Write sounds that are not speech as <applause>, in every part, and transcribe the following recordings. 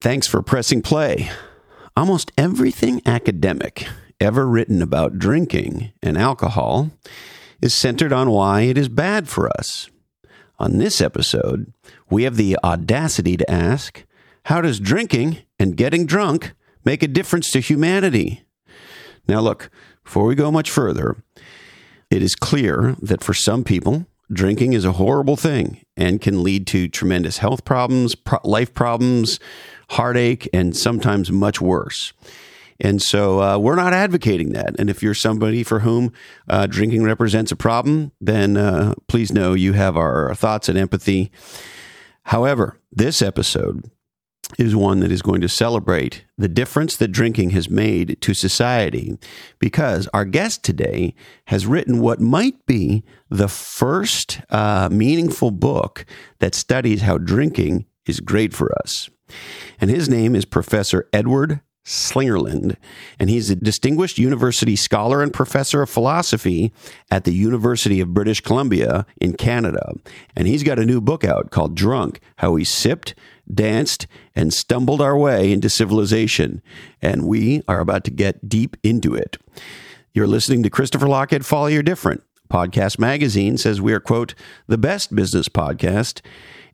Thanks for pressing play. Almost everything academic ever written about drinking and alcohol is centered on why it is bad for us. On this episode, we have the audacity to ask how does drinking and getting drunk make a difference to humanity? Now, look, before we go much further, it is clear that for some people, drinking is a horrible thing and can lead to tremendous health problems, life problems, heartache, and sometimes much worse. And so uh, we're not advocating that. And if you're somebody for whom uh, drinking represents a problem, then uh, please know you have our thoughts and empathy. However, this episode is one that is going to celebrate the difference that drinking has made to society because our guest today has written what might be the first uh, meaningful book that studies how drinking is great for us. And his name is Professor Edward Slingerland, and he's a distinguished university scholar and professor of philosophy at the University of British Columbia in Canada. And he's got a new book out called Drunk How We Sipped, Danced, and Stumbled Our Way into Civilization. And we are about to get deep into it. You're listening to Christopher Lochhead Follow Your Different. Podcast Magazine says we are, quote, the best business podcast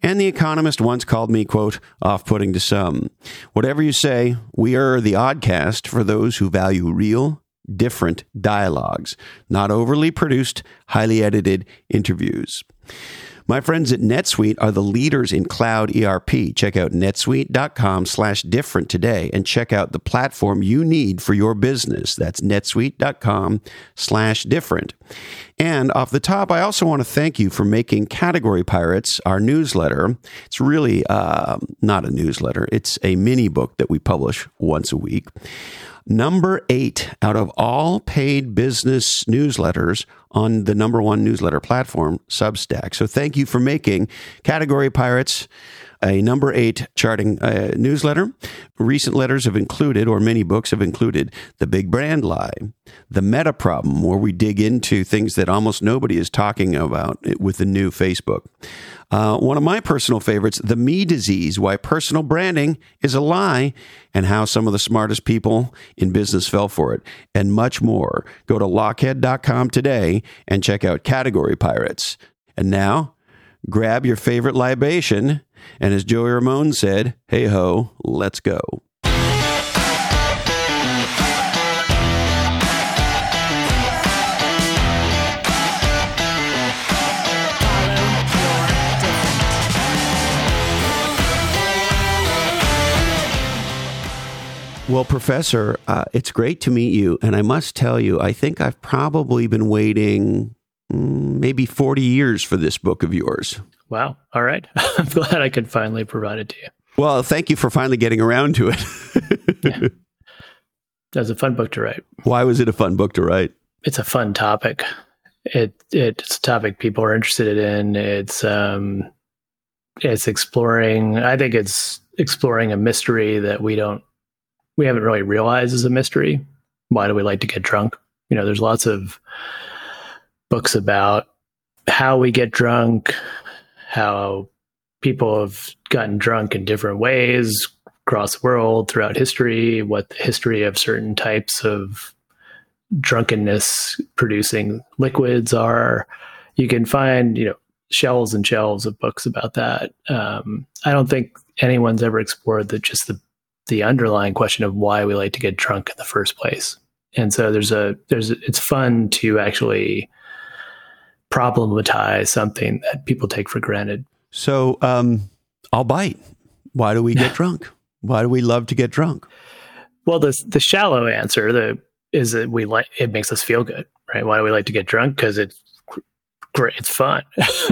and The Economist once called me, quote, off putting to some. Whatever you say, we are the oddcast for those who value real, different dialogues, not overly produced, highly edited interviews. My friends at NetSuite are the leaders in cloud ERP. Check out netsuite.com slash different today and check out the platform you need for your business. That's netsuite.com slash different. And off the top, I also want to thank you for making Category Pirates our newsletter. It's really uh, not a newsletter, it's a mini book that we publish once a week number eight out of all paid business newsletters on the number one newsletter platform, Substack. So thank you for making Category Pirates a number eight charting uh, newsletter. Recent letters have included, or many books have included, The Big Brand Lie, The Meta Problem, where we dig into things that almost nobody is talking about with the new Facebook. Uh, one of my personal favorites, The Me Disease Why Personal Branding is a Lie, and How Some of the Smartest People in Business Fell for It, and much more. Go to lochhead.com today and check out Category Pirates. And now, grab your favorite libation, and as Joey Ramone said, hey ho, let's go. Well, Professor, uh, it's great to meet you. And I must tell you, I think I've probably been waiting mm, maybe 40 years for this book of yours. Wow. All right. <laughs> I'm glad I could finally provide it to you. Well, thank you for finally getting around to it. <laughs> yeah. That's a fun book to write. Why was it a fun book to write? It's a fun topic. It it's a topic people are interested in. It's um it's exploring I think it's exploring a mystery that we don't we haven't really realized is a mystery. Why do we like to get drunk? You know, there's lots of books about how we get drunk, how people have gotten drunk in different ways across the world throughout history, what the history of certain types of drunkenness producing liquids are. You can find, you know, shelves and shelves of books about that. Um, I don't think anyone's ever explored the just the the underlying question of why we like to get drunk in the first place. And so there's a there's it's fun to actually problematize something that people take for granted. So um, I'll bite. Why do we get <laughs> drunk? Why do we love to get drunk? Well, the the shallow answer the is that we like it makes us feel good, right? Why do we like to get drunk? Because it's great, it's fun.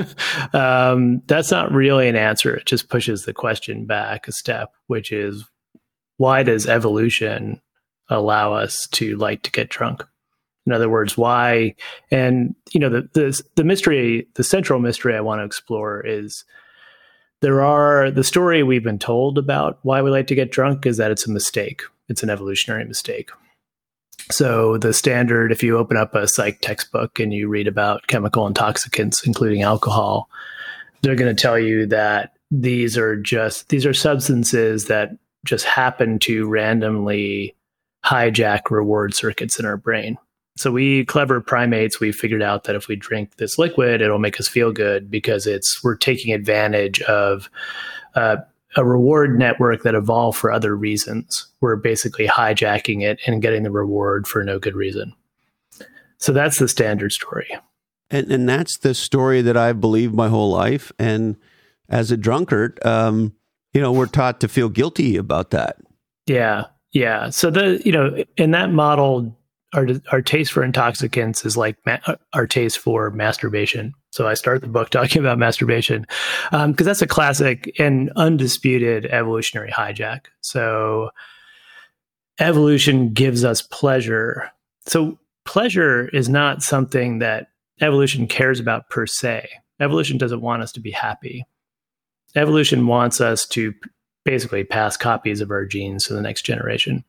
<laughs> um, that's not really an answer. It just pushes the question back a step, which is why does evolution allow us to like to get drunk? In other words, why? And you know, the the the mystery, the central mystery I want to explore is there are the story we've been told about why we like to get drunk is that it's a mistake. It's an evolutionary mistake. So the standard, if you open up a psych textbook and you read about chemical intoxicants, including alcohol, they're going to tell you that these are just these are substances that just happen to randomly hijack reward circuits in our brain. So we clever primates, we figured out that if we drink this liquid, it'll make us feel good because it's we're taking advantage of uh, a reward network that evolved for other reasons. We're basically hijacking it and getting the reward for no good reason. So that's the standard story. And, and that's the story that I've believed my whole life. And as a drunkard, um, you know, we're taught to feel guilty about that. Yeah. Yeah. So the, you know, in that model, our, our taste for intoxicants is like ma- our taste for masturbation. So I start the book <laughs> talking about masturbation because um, that's a classic and undisputed evolutionary hijack. So evolution gives us pleasure. So pleasure is not something that evolution cares about per se. Evolution doesn't want us to be happy. Evolution wants us to basically pass copies of our genes to the next generation.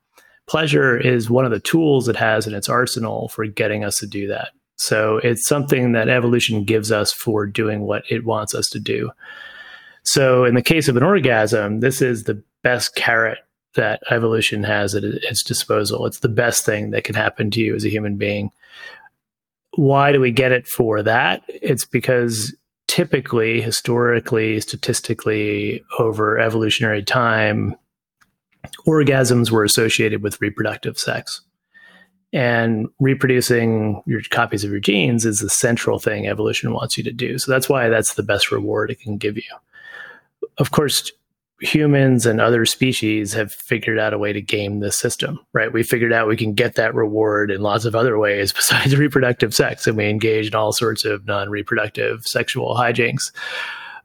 Pleasure is one of the tools it has in its arsenal for getting us to do that. So it's something that evolution gives us for doing what it wants us to do. So in the case of an orgasm, this is the best carrot that evolution has at its disposal. It's the best thing that can happen to you as a human being. Why do we get it for that? It's because typically, historically, statistically, over evolutionary time, orgasms were associated with reproductive sex. And reproducing your copies of your genes is the central thing evolution wants you to do. So that's why that's the best reward it can give you. Of course, humans and other species have figured out a way to game the system, right? We figured out we can get that reward in lots of other ways <laughs> besides reproductive sex, and we engage in all sorts of non reproductive sexual hijinks.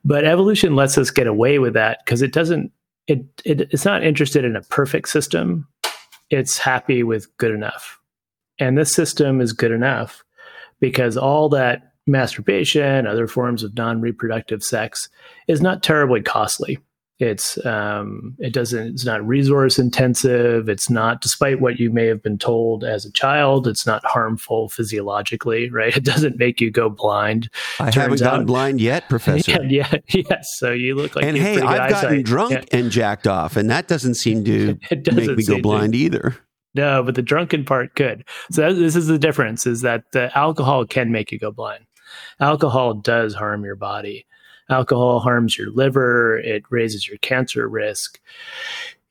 But evolution lets us get away with that because it doesn't, it, it, it's not interested in a perfect system. It's happy with good enough. And this system is good enough because all that masturbation, other forms of non reproductive sex is not terribly costly it's um, it doesn't it's not resource intensive. It's not, despite what you may have been told as a child, it's not harmful physiologically, <laughs> right? It doesn't make you go blind. I haven't gotten blind yet, <laughs> Professor. Yeah, yeah, yes. So you look like and hey, I've gotten drunk yeah. and jacked off, and that doesn't seem to <laughs> make me go blind to. either. No, but the drunken part could. So this is the difference: is that the alcohol can make you go blind. Alcohol does harm your body alcohol harms your liver, it raises your cancer risk.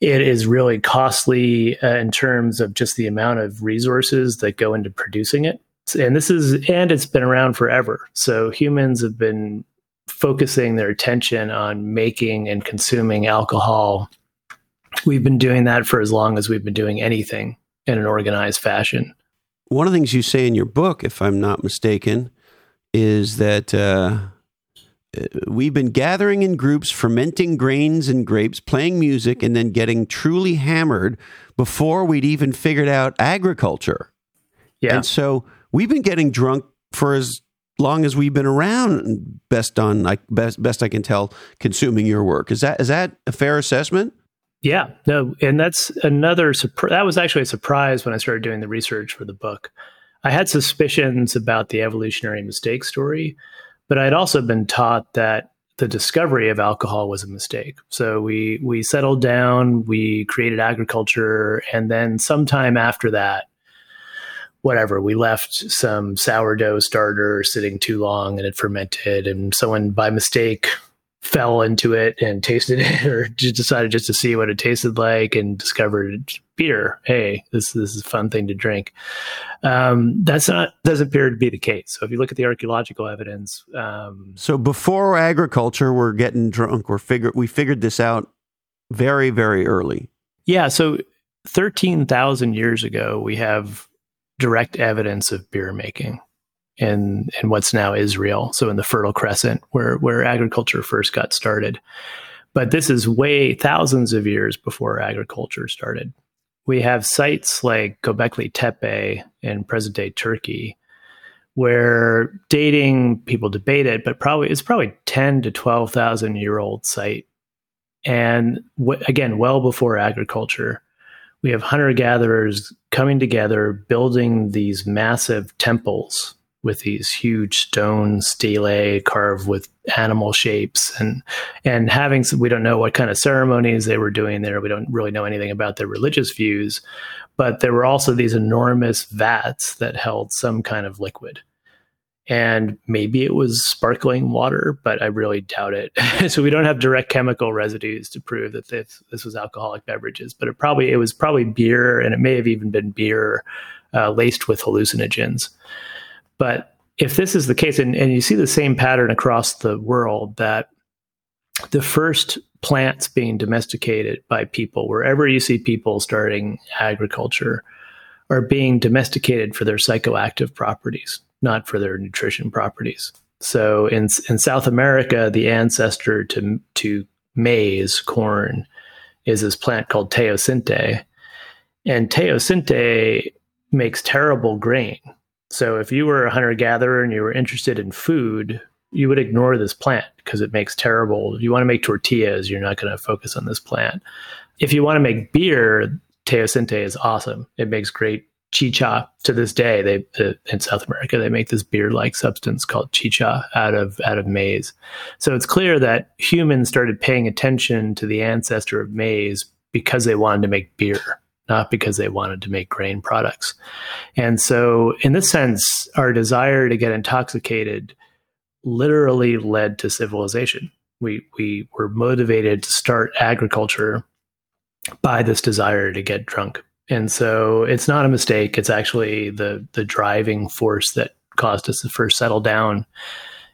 It is really costly uh, in terms of just the amount of resources that go into producing it. And this is, and it's been around forever. So humans have been focusing their attention on making and consuming alcohol. We've been doing that for as long as we've been doing anything in an organized fashion. One of the things you say in your book, if I'm not mistaken, is that uh, uh, we've been gathering in groups, fermenting grains and grapes, playing music, and then getting truly hammered before we'd even figured out agriculture. Yeah. And so we've been getting drunk for as long as we've been around. Best on, like best best I can tell, consuming your work. Is that is that a fair assessment? Yeah. No, and that's another surprise. That was actually a surprise when I started doing the research for the book. I had suspicions about the evolutionary mistake story but I'd also been taught that the discovery of alcohol was a mistake. So we we settled down, we created agriculture, and then sometime after that, whatever, we left some sourdough starter sitting too long and it fermented, and someone by mistake fell into it and tasted <laughs> it or just decided just to see what it tasted like and discovered beer hey this, this is a fun thing to drink. Um, that's not doesn't appear to be the case. So if you look at the archaeological evidence um, so before agriculture we're getting drunk. We're figure we figured this out very very early. Yeah so 13000 years ago we have direct evidence of beer making in in what's now Israel, so in the Fertile Crescent, where where agriculture first got started. But this is way thousands of years before agriculture started. We have sites like Göbekli Tepe in present day Turkey, where dating people debate it, but probably it's probably ten to twelve thousand year old site, and w- again, well before agriculture. We have hunter gatherers coming together, building these massive temples with these huge stone stelae carved with animal shapes and and having some, we don't know what kind of ceremonies they were doing there. We don't really know anything about their religious views, but there were also these enormous vats that held some kind of liquid. And maybe it was sparkling water, but I really doubt it. <laughs> so we don't have direct chemical residues to prove that this, this was alcoholic beverages, but it probably it was probably beer, and it may have even been beer uh, laced with hallucinogens. But if this is the case, and, and you see the same pattern across the world, that the first plants being domesticated by people, wherever you see people starting agriculture, are being domesticated for their psychoactive properties, not for their nutrition properties. So in in South America, the ancestor to to maize, corn, is this plant called teosinte, and teosinte makes terrible grain. So if you were a hunter gatherer and you were interested in food, you would ignore this plant because it makes terrible. If you want to make tortillas, you're not going to focus on this plant. If you want to make beer, teosinte is awesome. It makes great chicha to this day. They uh, in South America they make this beer-like substance called chicha out of out of maize. So it's clear that humans started paying attention to the ancestor of maize because they wanted to make beer not because they wanted to make grain products. And so, in this sense, our desire to get intoxicated literally led to civilization. We, we were motivated to start agriculture by this desire to get drunk. And so it's not a mistake. It's actually the, the driving force that caused us to first settle down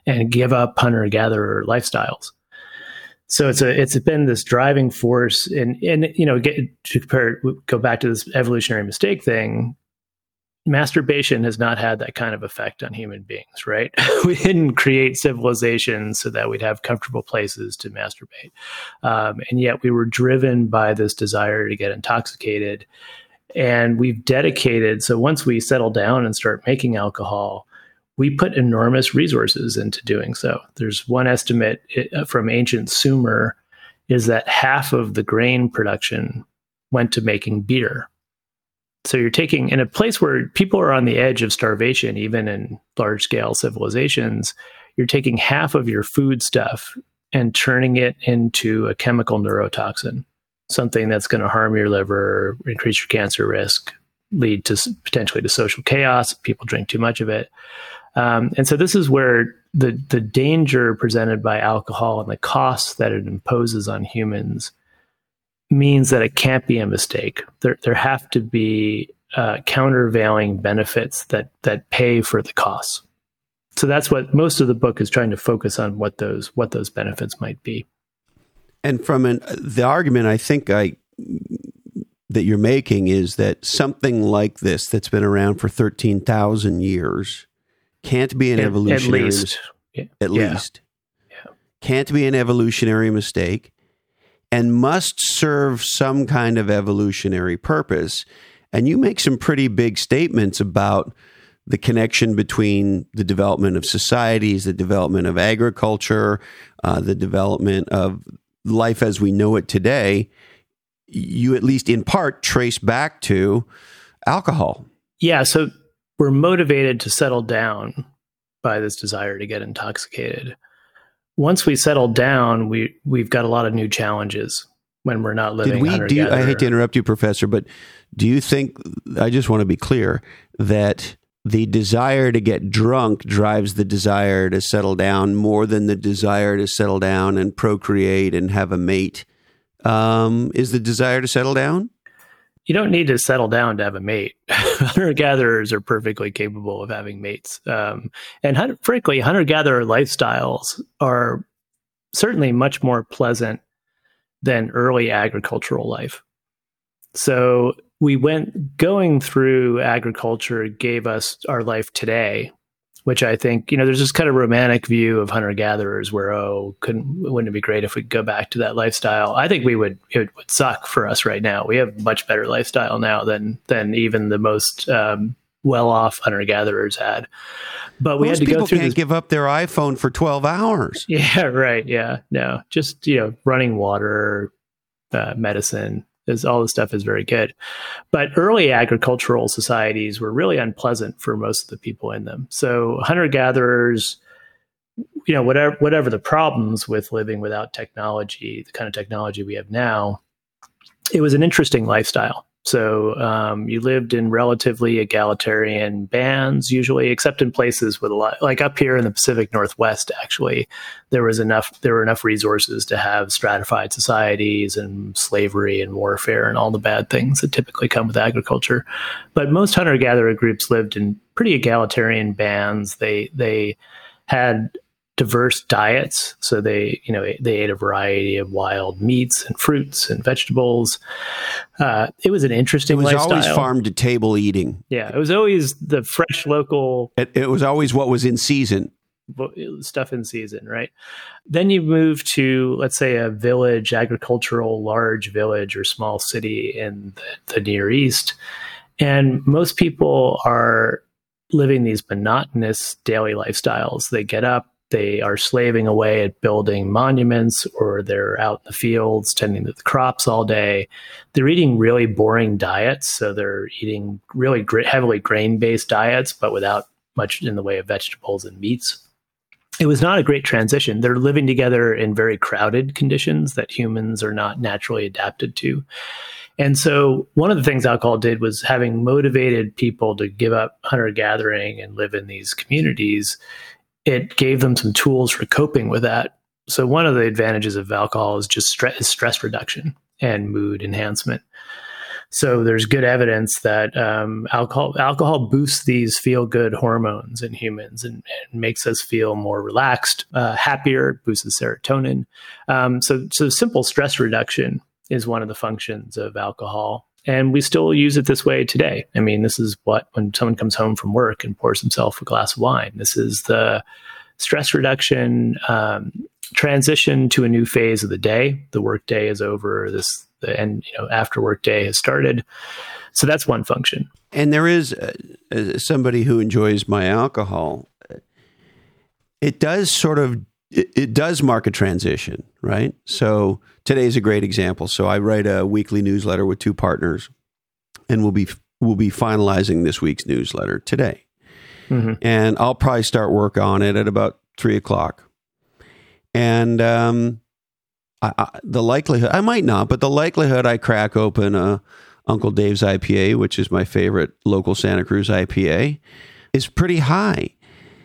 and give up hunter gatherer lifestyles so it's a it's been this driving force and and you know get to compare go back to this evolutionary mistake thing masturbation has not had that kind of effect on human beings right? <laughs> We didn't create civilization so that we'd have comfortable places to masturbate. Um, and yet we were driven by this desire to get intoxicated. And we've dedicated so once we settle down and start making alcohol we put enormous resources into doing so. There's one estimate uh, from ancient Sumer is that half of the grain production went to making beer. So you're taking in a place where people are on the edge of starvation, even in large scale civilizations, you're taking half of your food stuff and turning it into a chemical neurotoxin, something that's going to harm your liver, increase your cancer risk, lead to potentially to social chaos. People drink too much of it. Um, and so this is where the the danger presented by alcohol and the costs that it imposes on humans means that it can't be a mistake. There there have to be uh, countervailing benefits that that pay for the costs. So that's what most of the book is trying to focus on what those what those benefits might be. And from an, the argument, I think I that you're making is that something like this that's been around for thirteen thousand years can't be an at, evolutionary at least. Mis- at yeah. least. Yeah. Can't be an evolutionary mistake and must serve some kind of evolutionary purpose. And you make some pretty big statements about the connection between the development of societies, the development of agriculture, uh, the development of life as we know it today. You, at least in part, trace back to alcohol. Yeah. So we're motivated to settle down by this desire to get intoxicated. Once we settle down, we we've got a lot of new challenges when we're not living. Did we? Do you, I hate to interrupt you, Professor, but do you think? I just want to be clear that the desire to get drunk drives the desire to settle down more than the desire to settle down and procreate and have a mate. Um, is the desire to settle down? You don't need to settle down to have a mate. <laughs> hunter gatherers are perfectly capable of having mates. Um, and frankly, hunter gatherer lifestyles are certainly much more pleasant than early agricultural life. So we went going through agriculture gave us our life today which I think you know there's this kind of romantic view of hunter gatherers where oh couldn't wouldn't it be great if we go back to that lifestyle? I think we would it would suck for us right now. We have much better lifestyle now than than even the most um, well off hunter gatherers had. But we Most had to go through. Can't this... give up their iPhone for twelve hours. <laughs> Yeah, right. Yeah, no, just you know, running water, uh, medicine, Is all this stuff is very good, but early agricultural societies were really unpleasant for most of the people in them. So hunter gatherers, you know, whatever whatever the problems with living without technology, the kind of technology we have now, it was an interesting lifestyle. So um, you lived in relatively egalitarian bands, usually, except in places with a lot, like up here in the Pacific Northwest. Actually, there was enough, there were enough resources to have stratified societies and slavery and warfare and all the bad things that typically come with agriculture. But most hunter-gatherer groups lived in pretty egalitarian bands. They they had diverse diets. So they, you know, they ate a variety of wild meats and fruits and vegetables. Uh, it was an interesting. It was lifestyle. always farm to table eating. Yeah, it was always the fresh local. It, it was always what was in season. Stuff in season, right? Then you move to, let's say, a village, agricultural, large village or small city in the, the Near East, and most people are living these monotonous daily lifestyles. They get up, they are slaving away at building monuments or they're out in the fields tending to the crops all day. They're eating really boring diets. So they're eating really gra- heavily grain based diets, but without much in the way of vegetables and meats. It was not a great transition. They're living together in very crowded conditions that humans are not naturally adapted to. And so, one of the things alcohol did was having motivated people to give up hunter gathering and live in these communities it gave them some tools for coping with that. So one of the advantages of alcohol is just stress, stress reduction and mood enhancement. So there's good evidence that um, alcohol alcohol boosts these feel good hormones in humans and, and, makes us feel more relaxed, uh, happier, boosts serotonin. Um, so so simple stress reduction is one of the functions of alcohol and we still use it this way today. I mean, this is what when someone comes home from work and pours himself a glass of wine. This is the stress reduction um, transition to a new phase of the day. The work day is over. This and you know after work day has started. So that's one function. And there is uh, somebody who enjoys my alcohol. It does sort of it, it does mark a transition, right? So today is a great example. So I write a weekly newsletter with two partners, and we'll be we'll be finalizing this week's newsletter today. Mm-hmm. And I'll probably start work on it at about three o'clock. And um, I, I, the likelihood I might not, but the likelihood I crack open a Uncle Dave's IPA, which is my favorite local Santa Cruz IPA, is pretty high.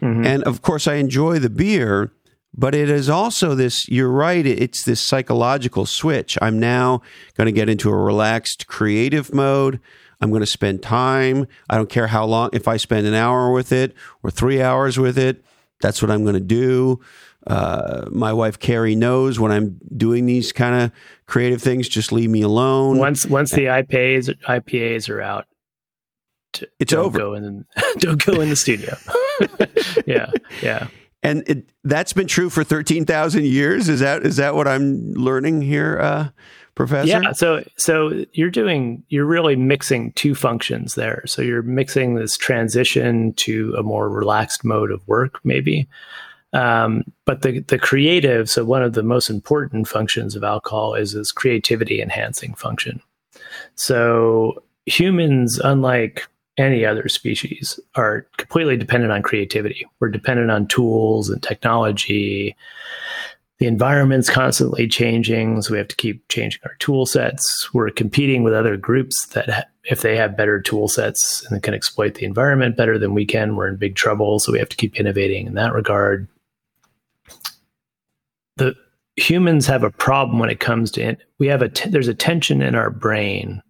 Mm-hmm. And of course, I enjoy the beer, but it is also this you're right it's this psychological switch. I'm now going to get into a relaxed creative mode. I'm going to spend time. I don't care how long if i spend an hour with it or three hours with it that's what i'm going to do. Uh, my wife carrie knows when i'm doing these kind of creative things just leave me alone. Once once the ipas ipas are out it's over. go in, <laughs> don't go in the studio. <laughs> Yeah yeah and it, that's been true for 13,000 years. Is that is that what I'm learning here, uh, Professor? Yeah. So so you're doing you're really mixing two functions there. So you're mixing this transition to a more relaxed mode of work, maybe. Um, but the the creative. So one of the most important functions of alcohol is this creativity enhancing function. So humans, unlike any other species are completely dependent on creativity. We're dependent on tools and technology. The environment's constantly changing, so we have to keep changing our tool sets. We're competing with other groups that, if they have better tool sets and can exploit the environment better than we can, we're in big trouble. So we have to keep innovating in that regard. The humans have a problem when it comes to we have a t- there's a tension in our brain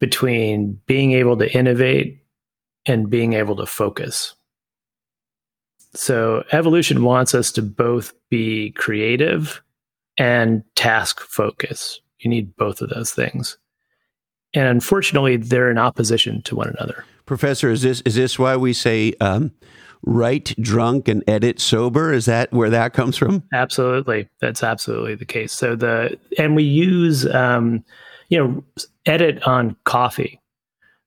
between being able to innovate and being able to focus. So, evolution wants us to both be creative and task focus. You need both of those things. And unfortunately, they're in opposition to one another. Professor, is this is this why we say um, write drunk and edit sober? Is that where that comes from? Absolutely, that's absolutely the case. So the and we use um, you know, edit on coffee.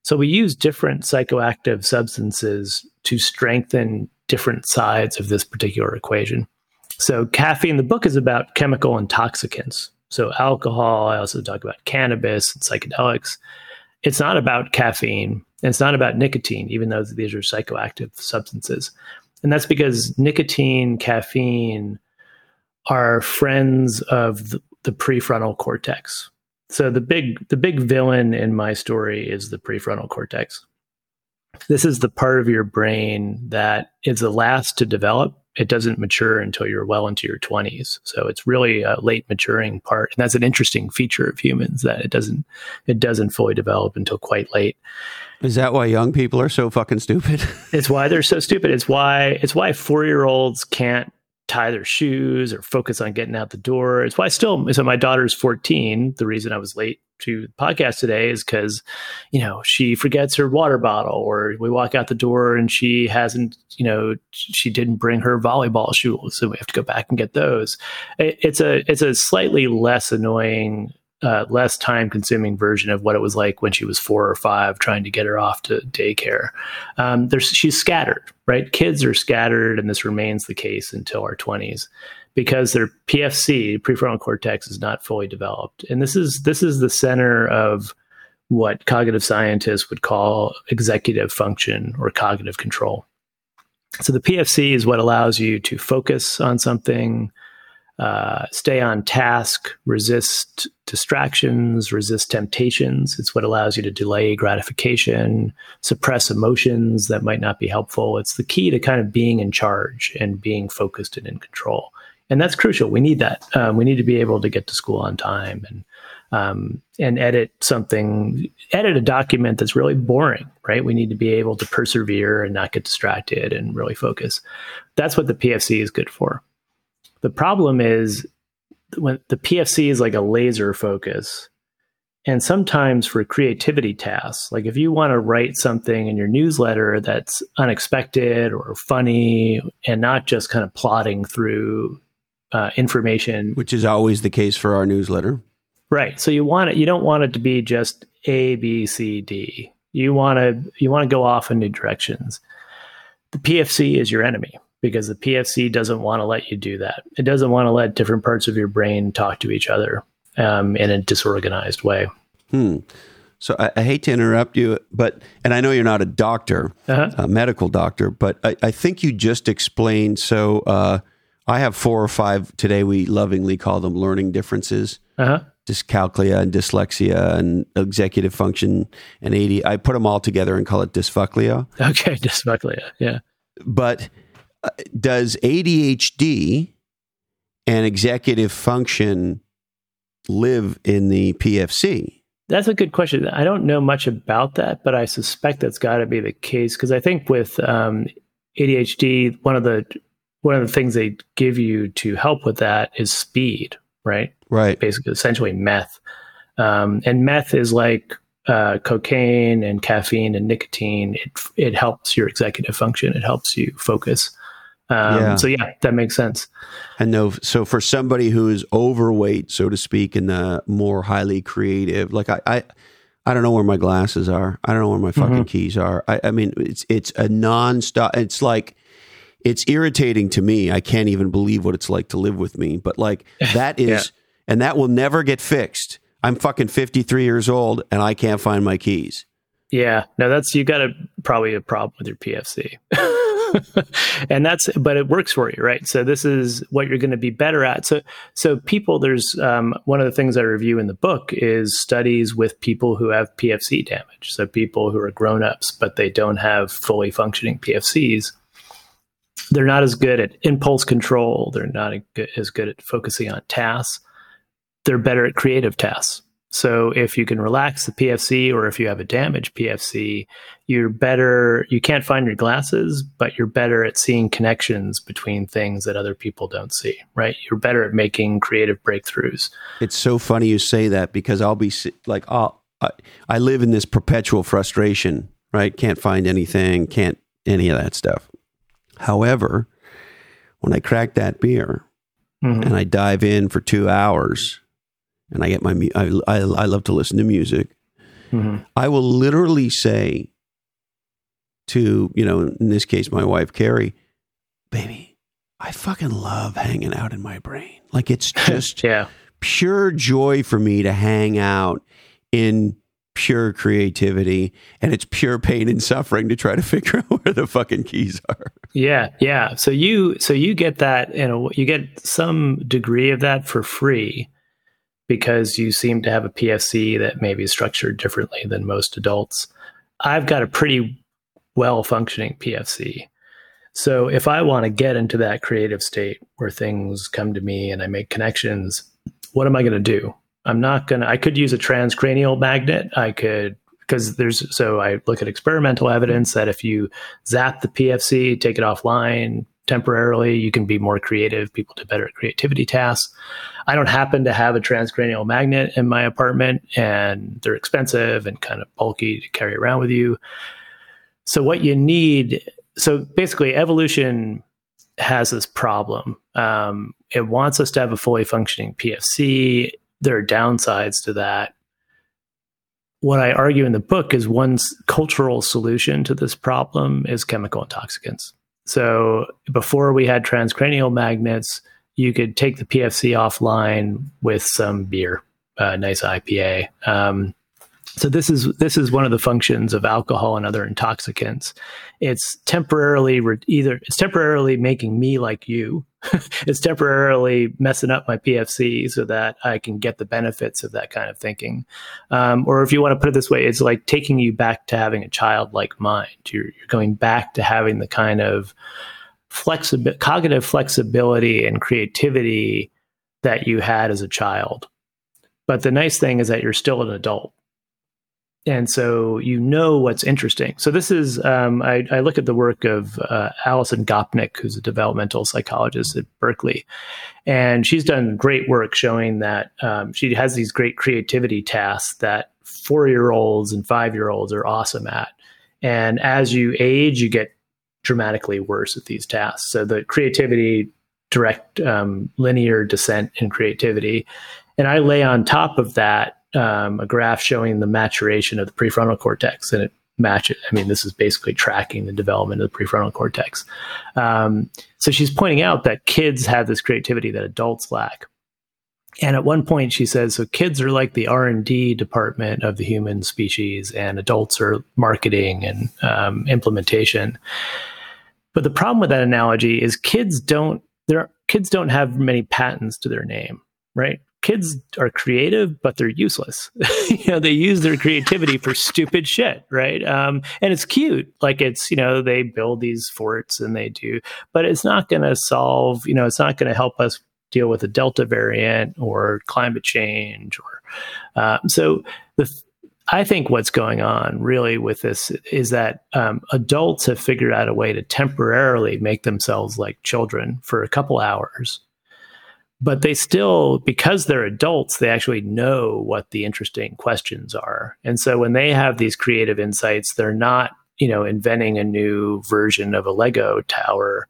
So we use different psychoactive substances to strengthen different sides of this particular equation. So caffeine, the book is about chemical intoxicants. So alcohol, I also talk about cannabis and psychedelics. It's not about caffeine it's not about nicotine, even though these are psychoactive substances. And that's because nicotine, caffeine are friends of the, the prefrontal cortex. So the big the big villain in my story is the prefrontal cortex. This is the part of your brain that is the last to develop. It doesn't mature until you're well into your 20s so it's really a late maturing part and that's an interesting feature of humans that it doesn't it doesn't fully develop until quite late. Is that why young people are so fucking stupid? <laughs> It's why they're so stupid. It's why it's why four year olds can't tie their shoes or focus on getting out the door it's why I still so my daughter's 14 the reason i was late to the podcast today is because, you know, she forgets her water bottle, or we walk out the door and she hasn't, you know, she didn't bring her volleyball shoes, so we have to go back and get those. it's a it's a slightly less annoying. Uh, less time consuming version of what it was like when she was four or five trying to get her off to daycare. Um, there's, she's scattered, right? Kids are scattered, and this remains the case until our 20s because their PFC, prefrontal cortex, is not fully developed. And this is this is the center of what cognitive scientists would call executive function or cognitive control. So the PFC is what allows you to focus on something, uh, stay on task, resist distractions, resist temptations. It's what allows you to delay gratification, suppress emotions that might not be helpful. It's the key to kind of being in charge and being focused and in control and that's crucial. We need that. Um, we need to be able to get to school on time and um, and edit something, edit a document that's really boring. Right? We need to be able to persevere and not get distracted and really focus. That's what the PFC is good for. The problem is when the PFC is like a laser focus. And sometimes for creativity tasks, like if you want to write something in your newsletter that's unexpected or funny and not just kind of plodding through uh, information, which is always the case for our newsletter. Right. So you want it. You don't want it to be just A, B, C, D. You want to you want to go off in new directions. The PFC is your enemy because the PFC doesn't want to let you do that. It doesn't want to let different parts of your brain talk to each other um, in a disorganized way. Hmm. So I, I, hate to interrupt you, but and I know you're not a doctor, uh-huh. a medical doctor, but I, I, think you just explained so. Uh, I have four or five today. We lovingly call them learning differences. Uh-huh. Dyscalculia and dyslexia and executive function and AD. I put them all together and call it dysfunclia. Okay, <laughs> dysfunclia. Yeah. But does ADHD and executive function live in the PFC? That's a good question. I don't know much about that, but I suspect that's got to be the case because I think with um, ADHD, one of the one of the things they give you to help with that is speed, right? Right. Basically, essentially meth. Um, and meth is like uh, cocaine and caffeine and nicotine. It it helps your executive function. It helps you focus. Um, yeah. So yeah, that makes sense. And no, so for somebody who is overweight, so to speak, and more highly creative, like I, I, I don't know where my glasses are. I don't know where my fucking mm-hmm. keys are. I, I mean, it's it's a nonstop. It's like it's irritating to me. I can't even believe what it's like to live with me. But like <laughs> that is, yeah. and that will never get fixed. I'm fucking 53 years old and I can't find my keys. Yeah, no, that's you got a probably a problem with your PFC. <laughs> and that's but it works for you right so this is what you're going to be better at so so people there's um, one of the things i review in the book is studies with people who have pfc damage so people who are grown-ups but they don't have fully functioning pfcs they're not as good at impulse control. They're not as good at focusing on tasks. They're better at creative tasks. So if you can relax the PFC or if you have a damaged PFC, you're better. You can't find your glasses, but you're better at seeing connections between things that other people don't see, right? You're better at making creative breakthroughs. It's so funny you say that because I'll be like, I'll, I, I live in this perpetual frustration, right? Can't find anything, can't any of that stuff. However, when I crack that beer mm-hmm. and I dive in for two hours and I get my, I, I, I love to listen to music, mm-hmm. I will literally say to, you know, in this case, my wife, Carrie, baby, I fucking love hanging out in my brain. Like it's <laughs> just yeah. pure joy for me to hang out in pure creativity and it's pure pain and suffering to try to <laughs> figure out where the fucking keys are. Yeah, yeah. So you so you get that you know you get some degree of that for free because you seem to have a PFC that may be structured differently than most adults. I've got a pretty well functioning PFC. So if I want to get into that creative state where things come to me and I make connections, what am I going to do? I'm not going to, I could use a transcranial magnet. I could, because there's, so I look at experimental evidence that if you zap the PFC, take it offline temporarily, you can be more creative. People do better at creativity tasks. I don't happen to have a transcranial magnet in my apartment and they're expensive and kind of bulky to carry around with you. So what you need, so basically evolution has this problem. Um, it wants us to have a fully functioning PFC. There are downsides to that. What I argue in the book is one cultural solution to this problem is chemical intoxicants. So before we had transcranial magnets, you could take the PFC offline with some beer, a nice IPA. Um, so this is this is one of the functions of alcohol and other intoxicants. It's temporarily re- either it's temporarily making me like you. <laughs> it's temporarily messing up my PFC so that I can get the benefits of that kind of thinking. Um, or if you want to put it this way, it's like taking you back to having a childlike mind. You're, you're going back to having the kind of cognitive flexibility and creativity that you had as a child. But the nice thing is that you're still an adult and so you know what's interesting. So this is um, I, I, look at the work of uh, Alison Gopnik, who's a developmental psychologist at Berkeley, and she's done great work showing that um, she has these great creativity tasks that four year olds and five year olds are awesome at. And as you age, you get dramatically worse at these tasks. So the creativity, direct um, linear descent in creativity, and I lay on top of that um, a graph showing the maturation of the prefrontal cortex, and it matches. I mean, this is basically tracking the development of the prefrontal cortex. Um, so she's pointing out that kids have this creativity that adults lack. And at one point, she says, "So kids are like the R and D department of the human species, and adults are marketing and um, implementation." But the problem with that analogy is kids don't. There, kids don't have many patents to their name, right? Kids are creative, but they're useless. <laughs> you know, they use their creativity for stupid shit, right? Um, and it's cute. Like it's, you know, they build these forts and they do, but it's not going to solve, you know, it's not going to help us deal with the Delta variant or climate change or, uh, so the, I think what's going on really with this is that um, adults have figured out a way to temporarily make themselves like children for a couple hours but they still because they're adults they actually know what the interesting questions are. And so when they have these creative insights they're not you know inventing a new version of a lego tower.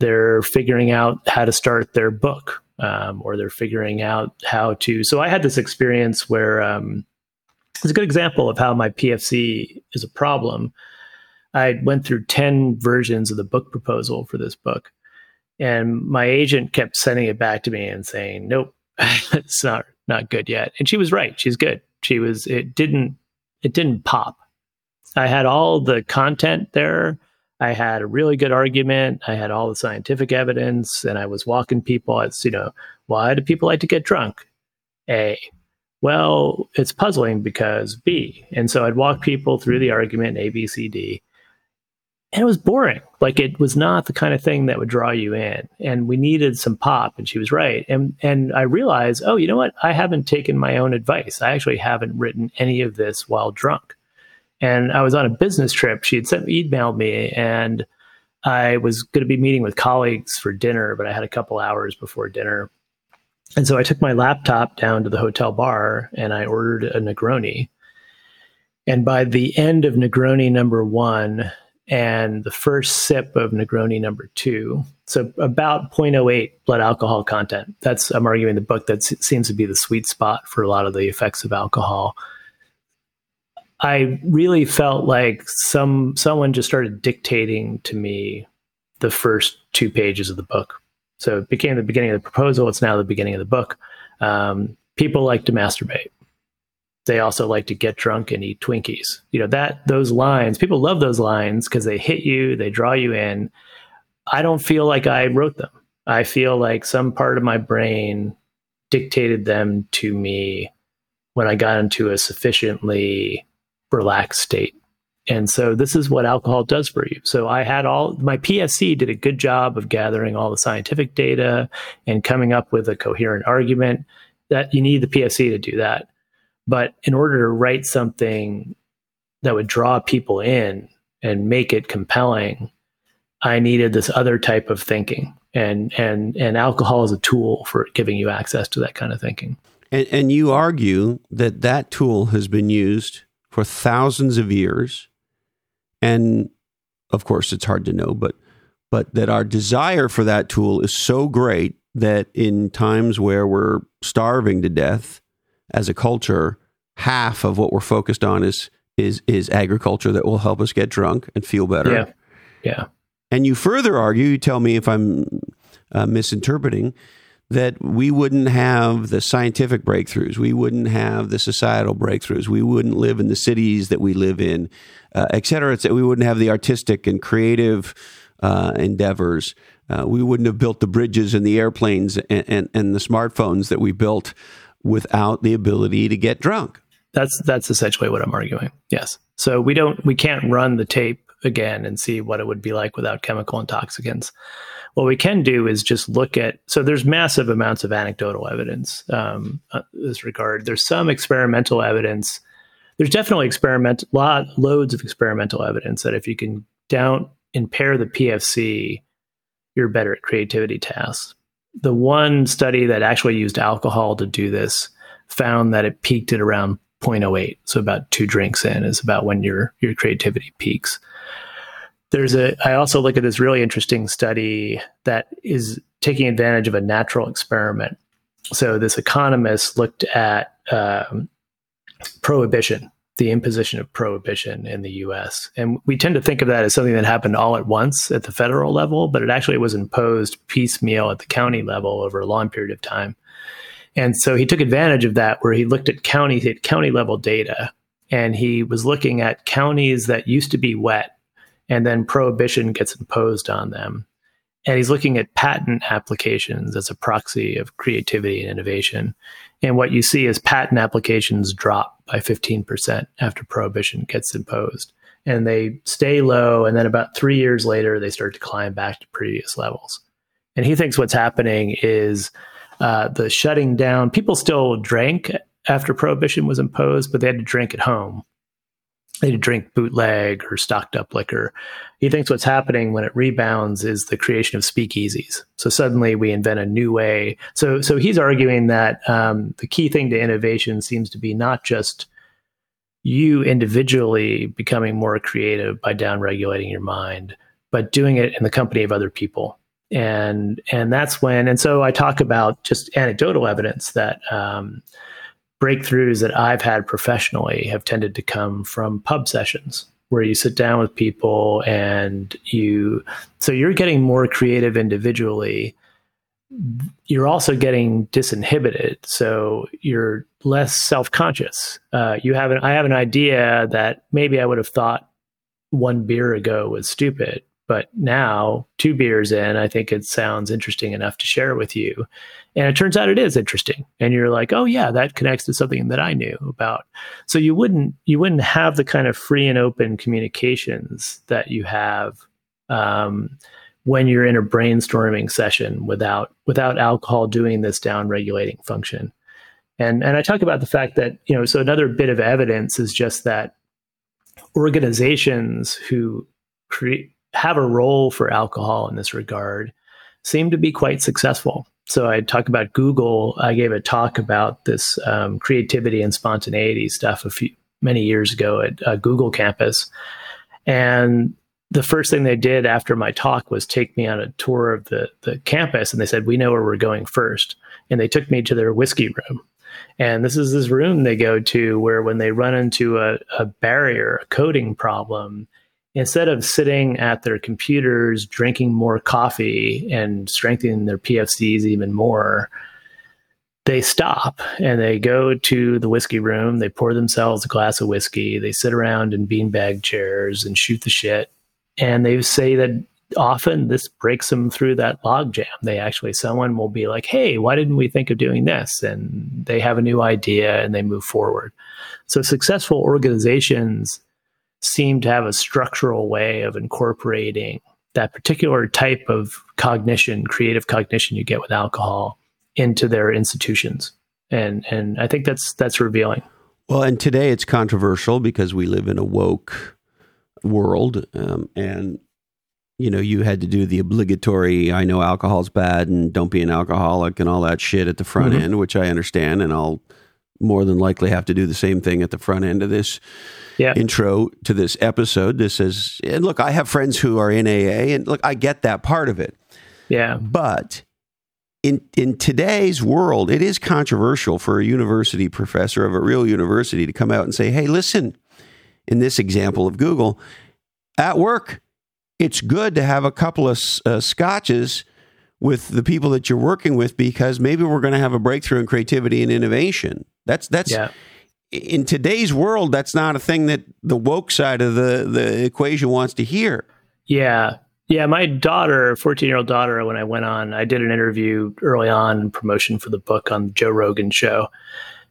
They're figuring out how to start their book um, or they're figuring out how to so i had this experience where um, it's a good example of how my pfc is a problem. I went through 10 versions of the book proposal for this book and my agent kept sending it back to me and saying, "Nope, <laughs> it's not not good yet." And she was right; she's good. She was. It didn't. It didn't pop. I had all the content there. I had a really good argument. I had all the scientific evidence, and I was walking people. It's you know, why do people like to get drunk? A. Well, it's puzzling because B. And so I'd walk people through the argument A, B, C, D and it was boring. Like it was not the kind of thing that would draw you in. And we needed some pop, and she was right. And and I realized, oh, you know what? I haven't taken my own advice. I actually haven't written any of this while drunk. And I was on a business trip. She had sent emailed me, and I was going to be meeting with colleagues for dinner, but I had a couple hours before dinner. And so I took my laptop down to the hotel bar and I ordered a Negroni. And by the end of Negroni number one, and the first sip of Negroni number two. So about 0.08 blood alcohol content. That's I'm arguing the book that seems to be the sweet spot for a lot of the effects of alcohol. I really felt like some someone just started dictating to me the first two pages of the book. So it became the beginning of the proposal. It's now the beginning of the book. Um, people like to masturbate. They also like to get drunk and eat Twinkies. You know that those lines. People love those lines because they hit you, they draw you in. I don't feel like I wrote them. I feel like some part of my brain dictated them to me when I got into a sufficiently relaxed state. And so this is what alcohol does for you. So I had all my PFC did a good job of gathering all the scientific data and coming up with a coherent argument that you need the PFC to do that. But in order to write something that would draw people in and make it compelling, I needed this other type of thinking. And and and alcohol is a tool for giving you access to that kind of thinking. And, and you argue that that tool has been used for thousands of years and of course it's hard to know but but that our desire for that tool is so great that in times where we're starving to death as a culture half of what we're focused on is is is agriculture that will help us get drunk and feel better. Yeah. Yeah. And you further argue you tell me if i'm uh, misinterpreting that we wouldn't have the scientific breakthroughs, we wouldn't have the societal breakthroughs, we wouldn't live in the cities that we live in, uh, et cetera, et cetera. We wouldn't have the artistic and creative uh, endeavors. Uh, we wouldn't have built the bridges and the airplanes and, and, and the smartphones that we built without the ability to get drunk. That's that's essentially what I'm arguing. Yes. So we don't we can't run the tape again and see what it would be like without chemical intoxicants. What we can do is just look at, so there's massive amounts of anecdotal evidence um, uh, this regard. There's some experimental evidence. There's definitely experiment, lot, loads of experimental evidence that if you can down impair the PFC, you're better at creativity tasks. The one study that actually used alcohol to do this found that it peaked at around 0.08. So about two drinks in is about when your your creativity peaks. There's a i also look at this really interesting study that is taking advantage of a natural experiment. So this economist looked at um, prohibition the imposition of prohibition in the us and we tend to think of that as something that happened all at once at the federal level but it actually was imposed piecemeal at the county level over a long period of time and so he took advantage of that where he looked at county at county level data and he was looking at counties that used to be wet and then prohibition gets imposed on them. And he's looking at patent applications as a proxy of creativity and innovation. And what you see is patent applications drop by 15% after prohibition gets imposed. And they stay low. And then about three years later, they start to climb back to previous levels. And he thinks what's happening is uh, the shutting down. People still drank after prohibition was imposed, but they had to drink at home they drink bootleg or stocked up liquor. He thinks what's happening when it rebounds is the creation of speakeasies. So suddenly we invent a new way. So so he's arguing that um, the key thing to innovation seems to be not just you individually becoming more creative by downregulating your mind, but doing it in the company of other people. And and that's when. And so I talk about just anecdotal evidence that. Um, breakthroughs that I've had professionally have tended to come from pub sessions where you sit down with people and you so you're getting more creative individually. You're also getting disinhibited. So you're less self-conscious. Uh, you have an i have an idea that maybe i would have thought one beer ago was stupid but now, two beers in, I think it sounds interesting enough to share with you. And it turns out it is interesting. And you're like, oh yeah, that connects to something that I knew about. So you wouldn't you wouldn't have the kind of free and open communications that you have um, when you're in a brainstorming session without without alcohol doing this down regulating function. And and I talk about the fact that, you know, so another bit of evidence is just that organizations who create have a role for alcohol in this regard seem to be quite successful. So I talk about Google. I gave a talk about this um, creativity and spontaneity stuff a few many years ago at uh, Google campus, and the first thing they did after my talk was take me on a tour of the the campus, and they said, "We know where we're going first. and they took me to their whiskey room. And this is this room they go to where when they run into a, a barrier, a coding problem, instead of sitting at their computers drinking more coffee and strengthening their PFCs even more, they stop and they go to the whiskey room. They pour themselves a glass of whiskey. They sit around in beanbag chairs and shoot the shit. And they say that often this breaks them through that logjam. They actually, someone will be like, hey, why didn't we think of doing this? And they have a new idea and they move forward. So successful organizations seem to have a structural way of incorporating that particular type of cognition, creative cognition you get with alcohol into their institutions. And and I think that's that's revealing. Well, and today it's controversial because we live in a woke world, um, and you know you had to do the obligatory "I know alcohol's bad" and "Don't be an alcoholic" and all that shit at the front mm-hmm. end, which I understand, and I'll more than likely have to do the same thing at the front end of this yeah. intro to this episode. This is, and look, I have friends who are in AA, and look, I get that part of it. Yeah. But in in today's world, it is controversial for a university professor of a real university to come out and say, "Hey, listen." In this example of Google, at work, it's good to have a couple of uh, scotches with the people that you're working with because maybe we're going to have a breakthrough in creativity and innovation. That's that's yeah. In today's world. That's not a thing that the woke side of the the equation wants to hear. Yeah, yeah, my daughter, 14 year old daughter, when I went on, I did an interview early on promotion for the book on the Joe Rogan show.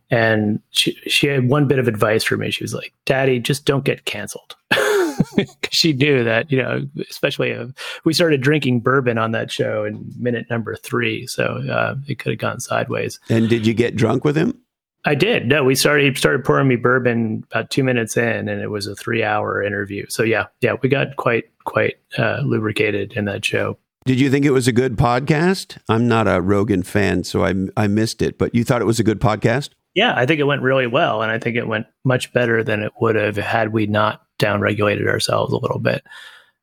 And she, she had one bit of advice for me. She was like, Daddy, just don't get canceled. <laughs> she knew that, you know, especially uh, we started drinking bourbon on that show in minute number three. So uh, it could have gone sideways. And did you get drunk with him? I did. No, we started he started pouring me bourbon about two minutes in, and it was a three hour interview. So yeah, yeah, we got quite quite uh, lubricated in that show. Did you think it was a good podcast? I'm not a Rogan fan, so I I missed it. But you thought it was a good podcast? Yeah, I think it went really well, and I think it went much better than it would have had we not downregulated ourselves a little bit.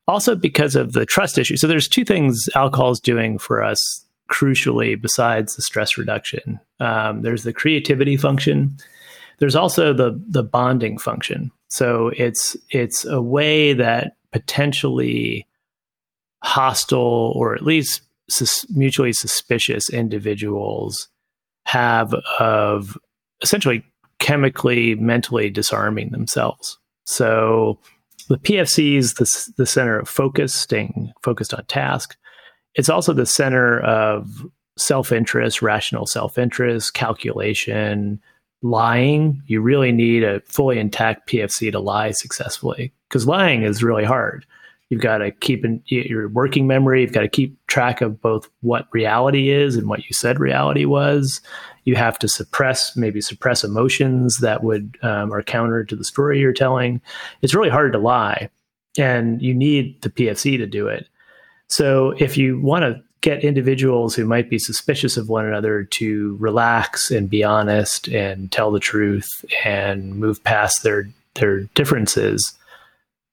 Also, because of the trust issue. So there's two things alcohol is doing for us crucially besides the stress reduction. Um, there's the creativity function. There's also the the bonding function. So it's it's a way that potentially hostile or at least sus- mutually suspicious individuals have of essentially chemically mentally disarming themselves. So the PFC is the, the center of focus, staying focused on task. It's also the center of self interest, rational self interest, calculation, lying. You really need a fully intact PFC to lie successfully because lying is really hard. You've got to keep in your working memory. You've got to keep track of both what reality is and what you said reality was. You have to suppress, maybe suppress emotions that would um, are counter to the story you're telling. It's really hard to lie, and you need the PFC to do it. So if you want to get individuals who might be suspicious of one another to relax and be honest and tell the truth and move past their their differences,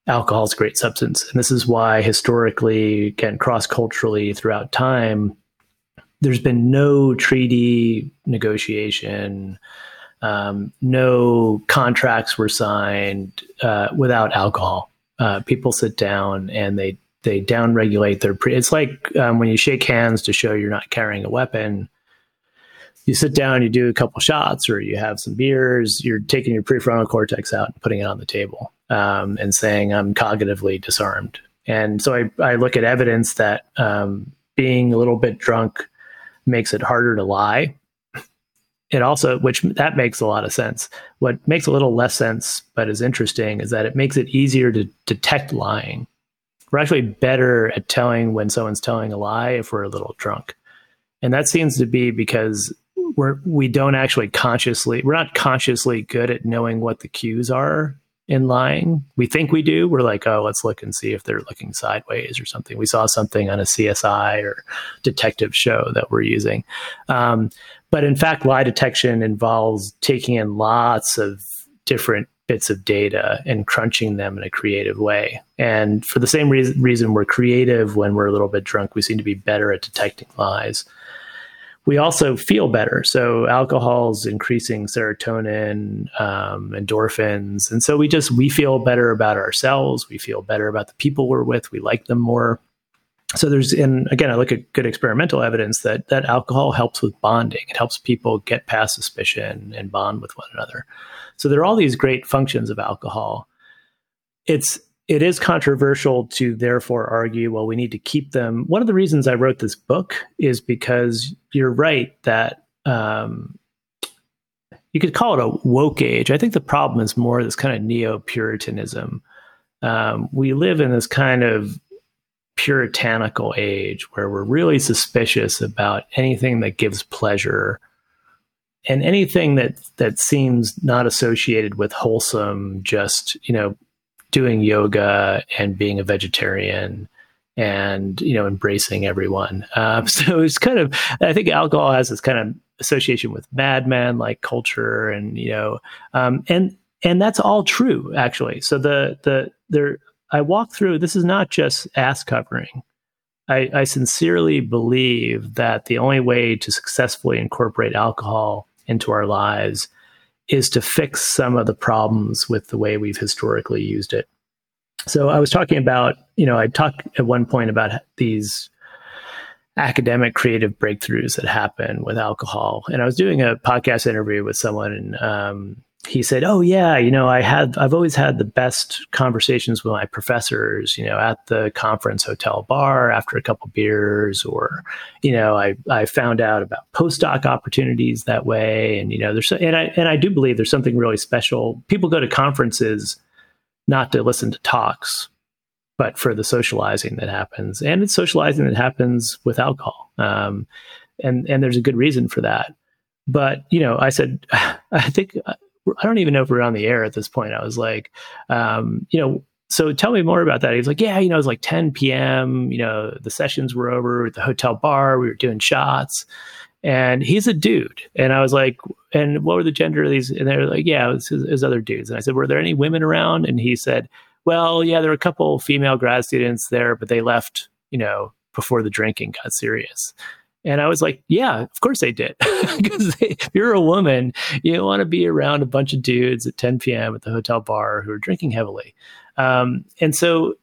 alcohol is a great substance. And this is why historically, again, cross culturally throughout time, there's been no treaty negotiation, um, no contracts were signed uh, without alcohol. Uh, people sit down and they they downregulate their pre. It's like um, when you shake hands to show you're not carrying a weapon. You sit down, you do a couple shots, or you have some beers. You're taking your prefrontal cortex out and putting it on the table, um, and saying, "I'm cognitively disarmed." And so I, I look at evidence that um, being a little bit drunk makes it harder to lie. It also, which that makes a lot of sense. What makes a little less sense, but is interesting, is that it makes it easier to detect lying we're actually better at telling when someone's telling a lie if we're a little drunk. And that seems to be because we're we don't actually consciously we're not consciously good at knowing what the cues are in lying. We think we do. We're like, oh, let's look and see if they're looking sideways or something. We saw something on a CSI or detective show that we're using. Um, but in fact, lie detection involves taking in lots of different bits of data and crunching them in a creative way. And for the same re- reason we're creative when we're a little bit drunk, we seem to be better at detecting lies. We also feel better. So alcohol's increasing serotonin, um, endorphins, and so we just we feel better about ourselves. We feel better about the people we're with. We like them more. so there's and again i look at good experimental evidence that that alcohol helps with bonding it helps people get past suspicion and bond with one another so there are all these great functions of alcohol. It's it is controversial to therefore argue well we need to keep them. One of the reasons i wrote this book is because you're right that um, you could call it a woke age. I think the problem is more this kind of neo-puritanism. Um, we live in this kind of puritanical age where we're really suspicious about anything that gives pleasure and anything that that seems not associated with wholesome just you know doing yoga and being a vegetarian and you know embracing everyone um, <laughs> so it's kind of i think alcohol has this kind of association with madman like culture and you know um, and and that's all true actually so the the there I walk through, this is not just ass covering. I, I sincerely believe that the only way to successfully incorporate alcohol into our lives is to fix some of the problems with the way we've historically used it. So I was talking about, you know, I talked at one point about these academic creative breakthroughs that happen with alcohol. And I was doing a podcast interview with someone um, he said, "Oh yeah, you know, I had I've always had the best conversations with my professors, you know, at the conference hotel bar after a couple beers or you know, I I found out about postdoc opportunities that way and you know, there's and I and I do believe there's something really special. People go to conferences not to listen to talks, but for the socializing that happens. And it's socializing that happens with alcohol. Um, and and there's a good reason for that. But you know, I said, <sighs> I think I don't even know if we're on the air at this point. I was like, um, you know, so tell me more about that. He was like, yeah, you know, it was like 10 p.m. You know, the sessions were over at the hotel bar. We were doing shots, and he's a dude. And I was like, and what were the gender of these? And they were like, yeah, it was, it was other dudes. And I said, were there any women around? And he said, well, yeah, there were a couple female grad students there, but they left, you know, before the drinking got serious. And I was like, yeah, of course <laughs> they did. Because if you're a woman, you don't want to be around a bunch of dudes at 10 p.m. at the hotel bar who are drinking heavily. Um, and so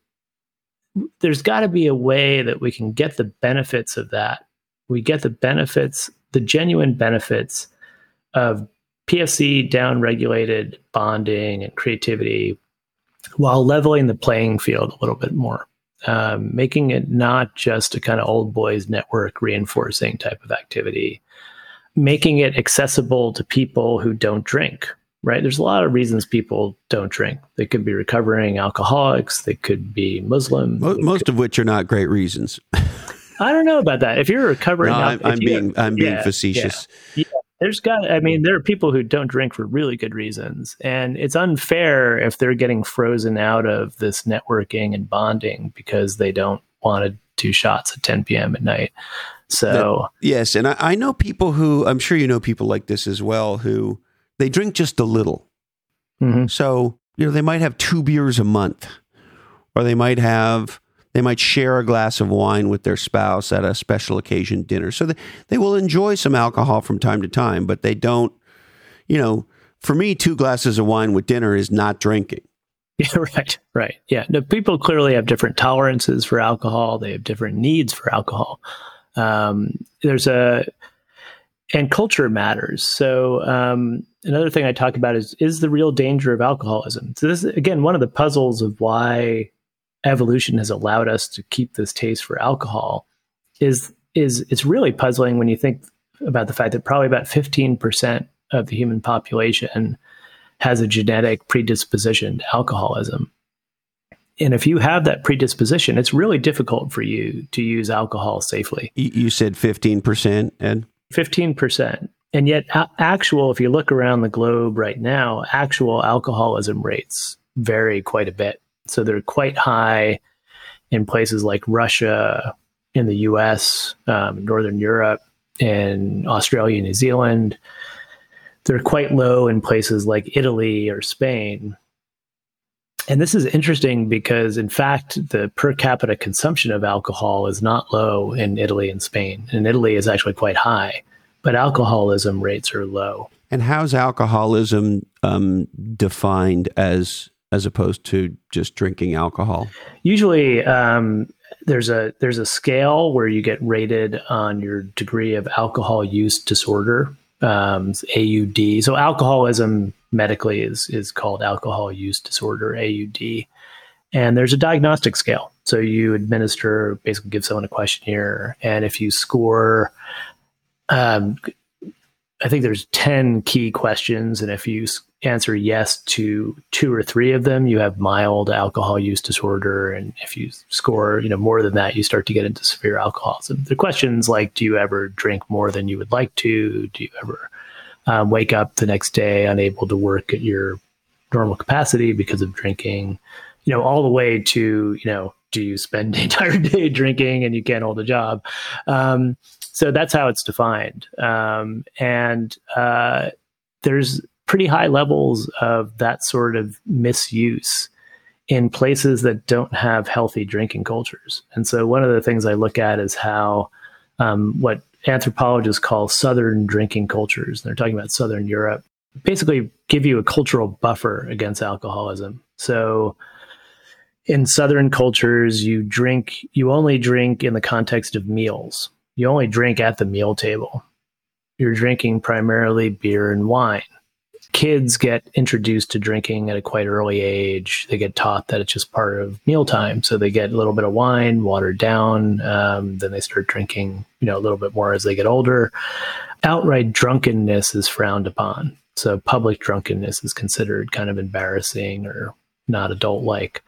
there's got to be a way that we can get the benefits of that. We get the benefits, the genuine benefits of PFC downregulated bonding and creativity while leveling the playing field a little bit more um, making it not just a kind of old boys network reinforcing type of activity, making it accessible to people who don't drink. Right? There's a lot of reasons people don't drink. They could be recovering alcoholics. They could be Muslim. Most, could, of which are not great reasons. I don't know about that. If you're recovering, no, I'm, I'm being I'm being yeah, facetious. Yeah, yeah there's got i mean there are people who don't drink for really good reasons. And it's unfair if they're getting frozen out of this networking and bonding because they don't want to do shots at 10 p.m at night. So that, yes and I, I, know people who i'm sure you know people like this as well who they drink just a little. Mm-hmm. so you know they might have two beers a month or they might have they might share a glass of wine with their spouse at a special occasion dinner. So they, they will enjoy some alcohol from time to time, but they don't, you know, for me, two glasses of wine with dinner is not drinking. <laughs> Yeah, right, right. Yeah. No, people clearly have different tolerances for alcohol. They have different needs for alcohol. Um, there's a, and culture matters. So um, another thing I talk about is is the real danger of alcoholism. So this is again one of the puzzles of why evolution has allowed us to keep this taste for alcohol is is it's really puzzling when you think about the fact that probably about 15% of the human population has a genetic predisposition to alcoholism. And if you have that predisposition, it's really difficult for you to use alcohol safely. You said 15%, Ed? 15%. And yet, actual, if you look around the globe right now, actual alcoholism rates vary quite a bit. So they're quite high in places like Russia, in the US, um, Northern Europe, in Australia, New Zealand. They're quite low in places like Italy or Spain. And this is interesting because, in fact, the per capita consumption of alcohol is not low in Italy and Spain. In Italy, is actually quite high, but alcoholism rates are low. And how's alcoholism um, defined as as opposed to just drinking alcohol? Usually, um, there's a there's a scale where you get rated on your degree of alcohol use disorder, um, AUD. So alcoholism medically is is called alcohol use disorder, AUD. And there's a diagnostic scale. So you administer, basically give someone a questionnaire, and if you score, um, I think there's ten key questions, and if you answer yes to two or three of them, you have mild alcohol use disorder. And if you score, you know, more than that, you start to get into severe alcoholism. The questions like, do you ever drink more than you would like to? Do you ever um, wake up the next day unable to work at your normal capacity because of drinking? You know, all the way to, you know, do you spend the <laughs> entire day drinking and you can't hold a job? Um, so that's how it's defined. Um, and uh, there's pretty high levels of that sort of misuse in places that don't have healthy drinking cultures. And so one of the things I look at is how um, what anthropologists call Southern drinking cultures, they're talking about Southern Europe, basically give you a cultural buffer against alcoholism. So in Southern cultures, you drink, you only drink in the context of meals. You only drink at the meal table. You're drinking primarily beer and wine kids get introduced to drinking at a quite early age. They get taught that it's just part of mealtime. So they get a little bit of wine, watered down. Um, then they start drinking, you know, a little bit more as they get older. Outright drunkenness is frowned upon. So public drunkenness is considered kind of embarrassing or not adult like.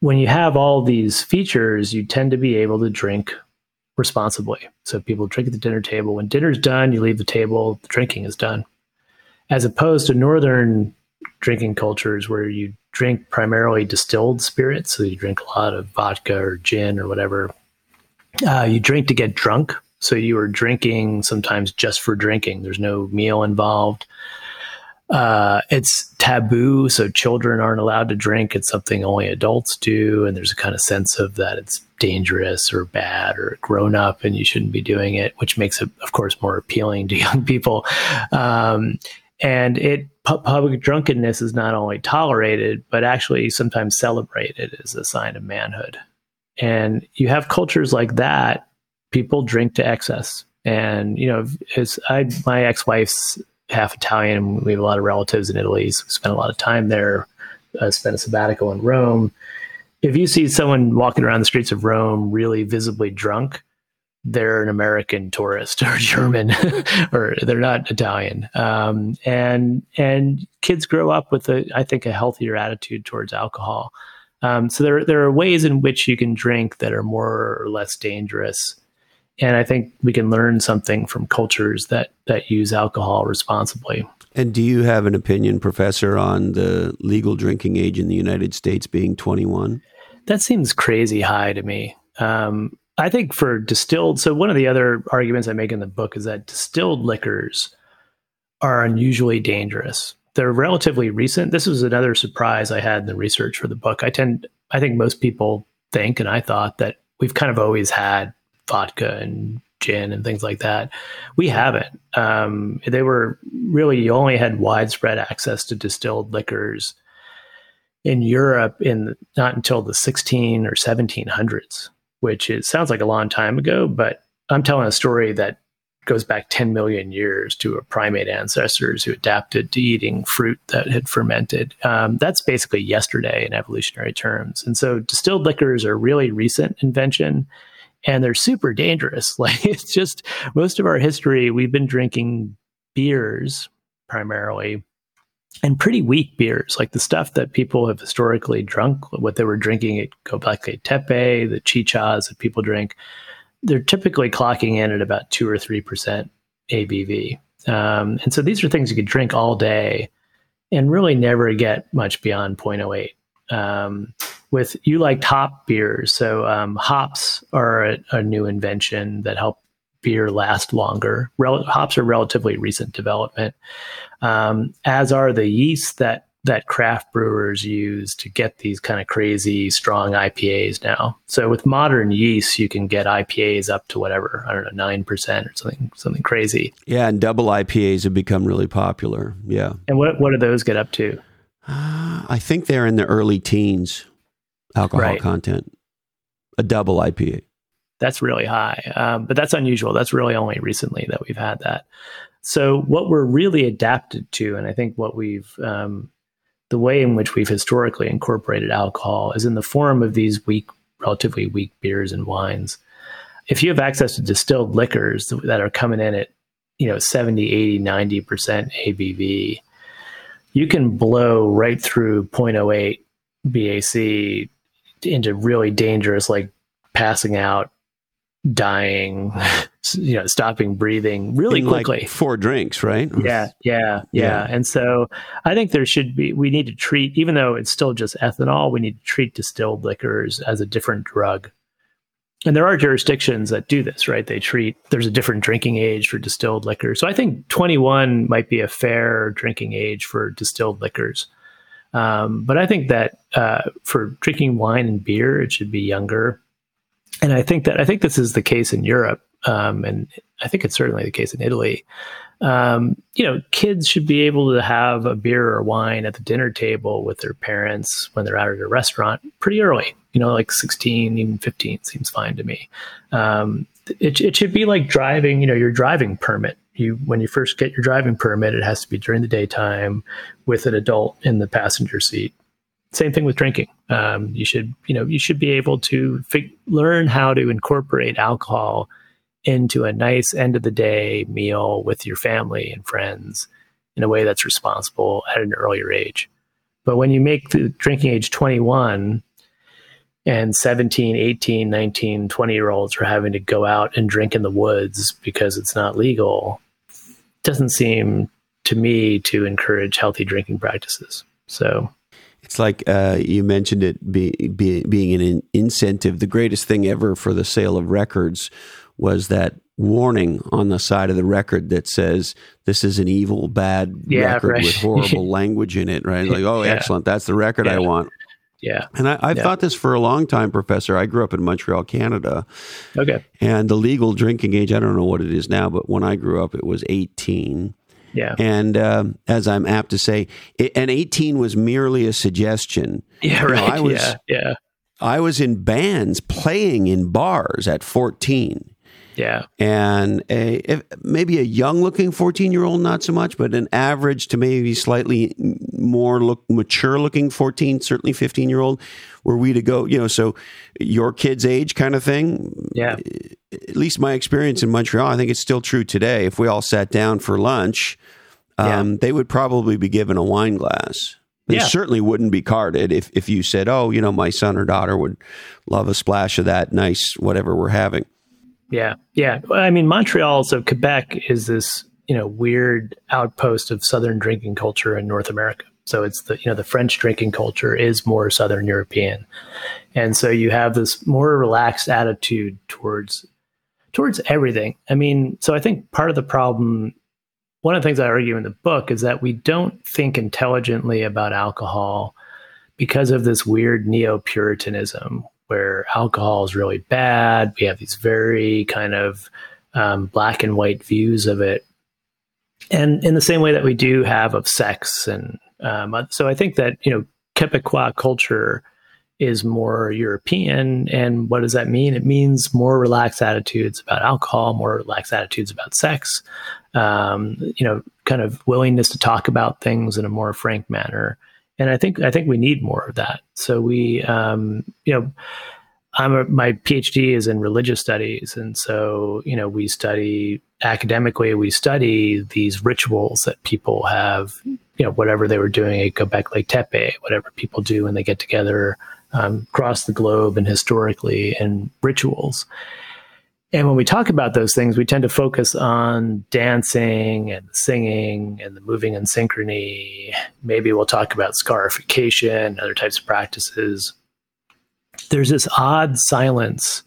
When you have all these features, you tend to be able to drink responsibly. So people drink at the dinner table. When dinner's done, you leave the table, the drinking is done as opposed to northern drinking cultures where you drink primarily distilled spirits. So you drink a lot of vodka or gin or whatever. Uh, you drink to get drunk. So you are drinking sometimes just for drinking. There's no meal involved. Uh, it's taboo, so children aren't allowed to drink. It's something only adults do, and there's a kind of sense of that it's dangerous or bad or grown up, and you shouldn't be doing it, which makes it, of course, more appealing to <laughs> young people. Um, and it public drunkenness is not only tolerated but actually sometimes celebrated as a sign of manhood. And you have cultures like that people drink to excess. And you know as i my ex-wife's half italian we have a lot of relatives in italy so we spent a lot of time there uh, spent a sabbatical in rome. If you see someone walking around the streets of rome really visibly drunk they're an American tourist or <laughs> German or they're not Italian. Um, and and kids grow up with a I think a healthier attitude towards alcohol. Um, so there there are ways in which you can drink that are more or less dangerous. And I think we can learn something from cultures that that use alcohol responsibly. And do you have an opinion, Professor, on the legal drinking age in the United States being 21? That seems crazy high to me. Um, I think for distilled, so one of the other arguments I make in the book is that distilled liquors are unusually dangerous. They're relatively recent. This was another surprise I had in the research for the book. I tend, I think most people think, and I thought that we've kind of always had vodka and gin and things like that. We haven't. Um, they were really, you only had widespread access to distilled liquors in Europe in not until the 16 or 1700s which it sounds like a long time ago, but I'm telling a story that goes back 10 million years to a primate ancestors who adapted to eating fruit that had fermented. Um, that's basically yesterday in evolutionary terms. And so distilled liquors are really recent invention and they're super dangerous. <laughs> Like it's just most of our history, we've been drinking beers primarily and pretty weak beers, like the stuff that people have historically drunk, what they were drinking at Gobekli Tepe, the chichas that people drink, they're typically clocking in at about two or three percent ABV. Um, and so these are things you could drink all day and really never get much beyond 0.08. Um, with you liked hop beers, so um, hops are a, a, new invention that help beer last longer. Rel- hops are relatively recent development, um, as are the yeast that that craft brewers use to get these kind of crazy strong IPAs now. So with modern yeast, you can get IPAs up to whatever I don't know nine percent or something something crazy. Yeah, and double IPAs have become really popular. Yeah. And what what do those get up to? Uh, I think they're in the early teens alcohol right. content. a double IPA. That's really high, um, but that's unusual. That's really only recently that we've had that. So what we're really adapted to, and I think what we've um, the way in which we've historically incorporated alcohol is in the form of these weak, relatively weak beers and wines. If you have access to distilled liquors that are coming in at, you know, 70, 80, 90% ABV, you can blow right through 0.08 BAC into really dangerous, like passing out, dying, <laughs> you know, stopping breathing really In quickly. Like four drinks, right? Yeah, yeah, yeah, Yeah. And so I think there should be, we need to treat, even though it's still just ethanol, we need to treat distilled liquors as a different drug. And there are jurisdictions that do this, right? They treat, there's a different drinking age for distilled liquor. So I think 21 might be a fair drinking age for distilled liquors. Um, but I think that uh, for drinking wine and beer, it should be younger. And I think that I think this is the case in Europe, um, and I think it's certainly the case in Italy. Um, you know, kids should be able to have a beer or wine at the dinner table with their parents when they're out at a restaurant pretty early. You know, like 16, even 15 seems fine to me. Um, it, it should be like driving, you know, your driving permit. You when you first get your driving permit, it has to be during the daytime with an adult in the passenger seat. Same thing with drinking. Um, you should, you know, you should be able to learn how to incorporate alcohol into a nice end of the day meal with your family and friends in a way that's responsible at an earlier age. But when you make the drinking age 21 and 17, 18, 19, 20 year olds are having to go out and drink in the woods because it's not legal, doesn't seem to me to encourage healthy drinking practices. So It's like uh, you mentioned it be, be, being an incentive. The greatest thing ever for the sale of records was that warning on the side of the record that says this is an evil, bad Yeah, record right. with horrible <laughs> language in it. Right? Like, oh, Yeah. excellent, that's the record I want. yeah. And I, I've Yeah. thought this for a long time, Professor. I grew up in Montreal, Canada, Okay. and the legal drinking age. I don't know what it is now, but when I grew up, it was eighteen. Yeah. And um, as I'm apt to say, it, and 18 was merely a suggestion. Yeah. You know, Right. I was- yeah. Yeah. I was in bands playing in bars at 14. Yeah. And a, if, maybe a young looking 14 year old, not so much, but an average to maybe slightly more look mature looking 14, certainly 15 year old, were we to go, you know, so your kid's age kind of thing. Yeah. At least my experience in Montreal, I think it's still true today. If we all sat down for lunch, um, they would probably be given a wine glass. They Yeah. certainly wouldn't be carded if, if you said, oh, you know, my son or daughter would love a splash of that nice whatever we're having. Yeah, yeah. I mean, Montreal, so Quebec is this you know weird outpost of Southern drinking culture in North America. So it's the you know the French drinking culture is more Southern European, and so you have this more relaxed attitude towards towards everything. I mean, so I think part of the problem, one of the things I argue in the book is that we don't think intelligently about alcohol because of this weird neo Puritanism where alcohol is really bad. We have these very kind of um, black and white views of it. And in the same way that we do have of sex. And um, so I think that, you know, Quebecois culture is more European. And what does that mean? It means more relaxed attitudes about alcohol, more relaxed attitudes about sex, um, you know, kind of willingness to talk about things in a more frank manner and I think I think we need more of that. So we, um, you know, I'm a, my PhD is in religious studies, and so you know we study academically. We study these rituals that people have, you know, whatever they were doing at Göbekli Tepe, whatever people do when they get together um, across the globe and historically, and rituals. And when we talk about those things, we tend to focus on dancing and singing and the moving in synchrony. Maybe we'll talk about scarification, other types of practices. There's this odd silence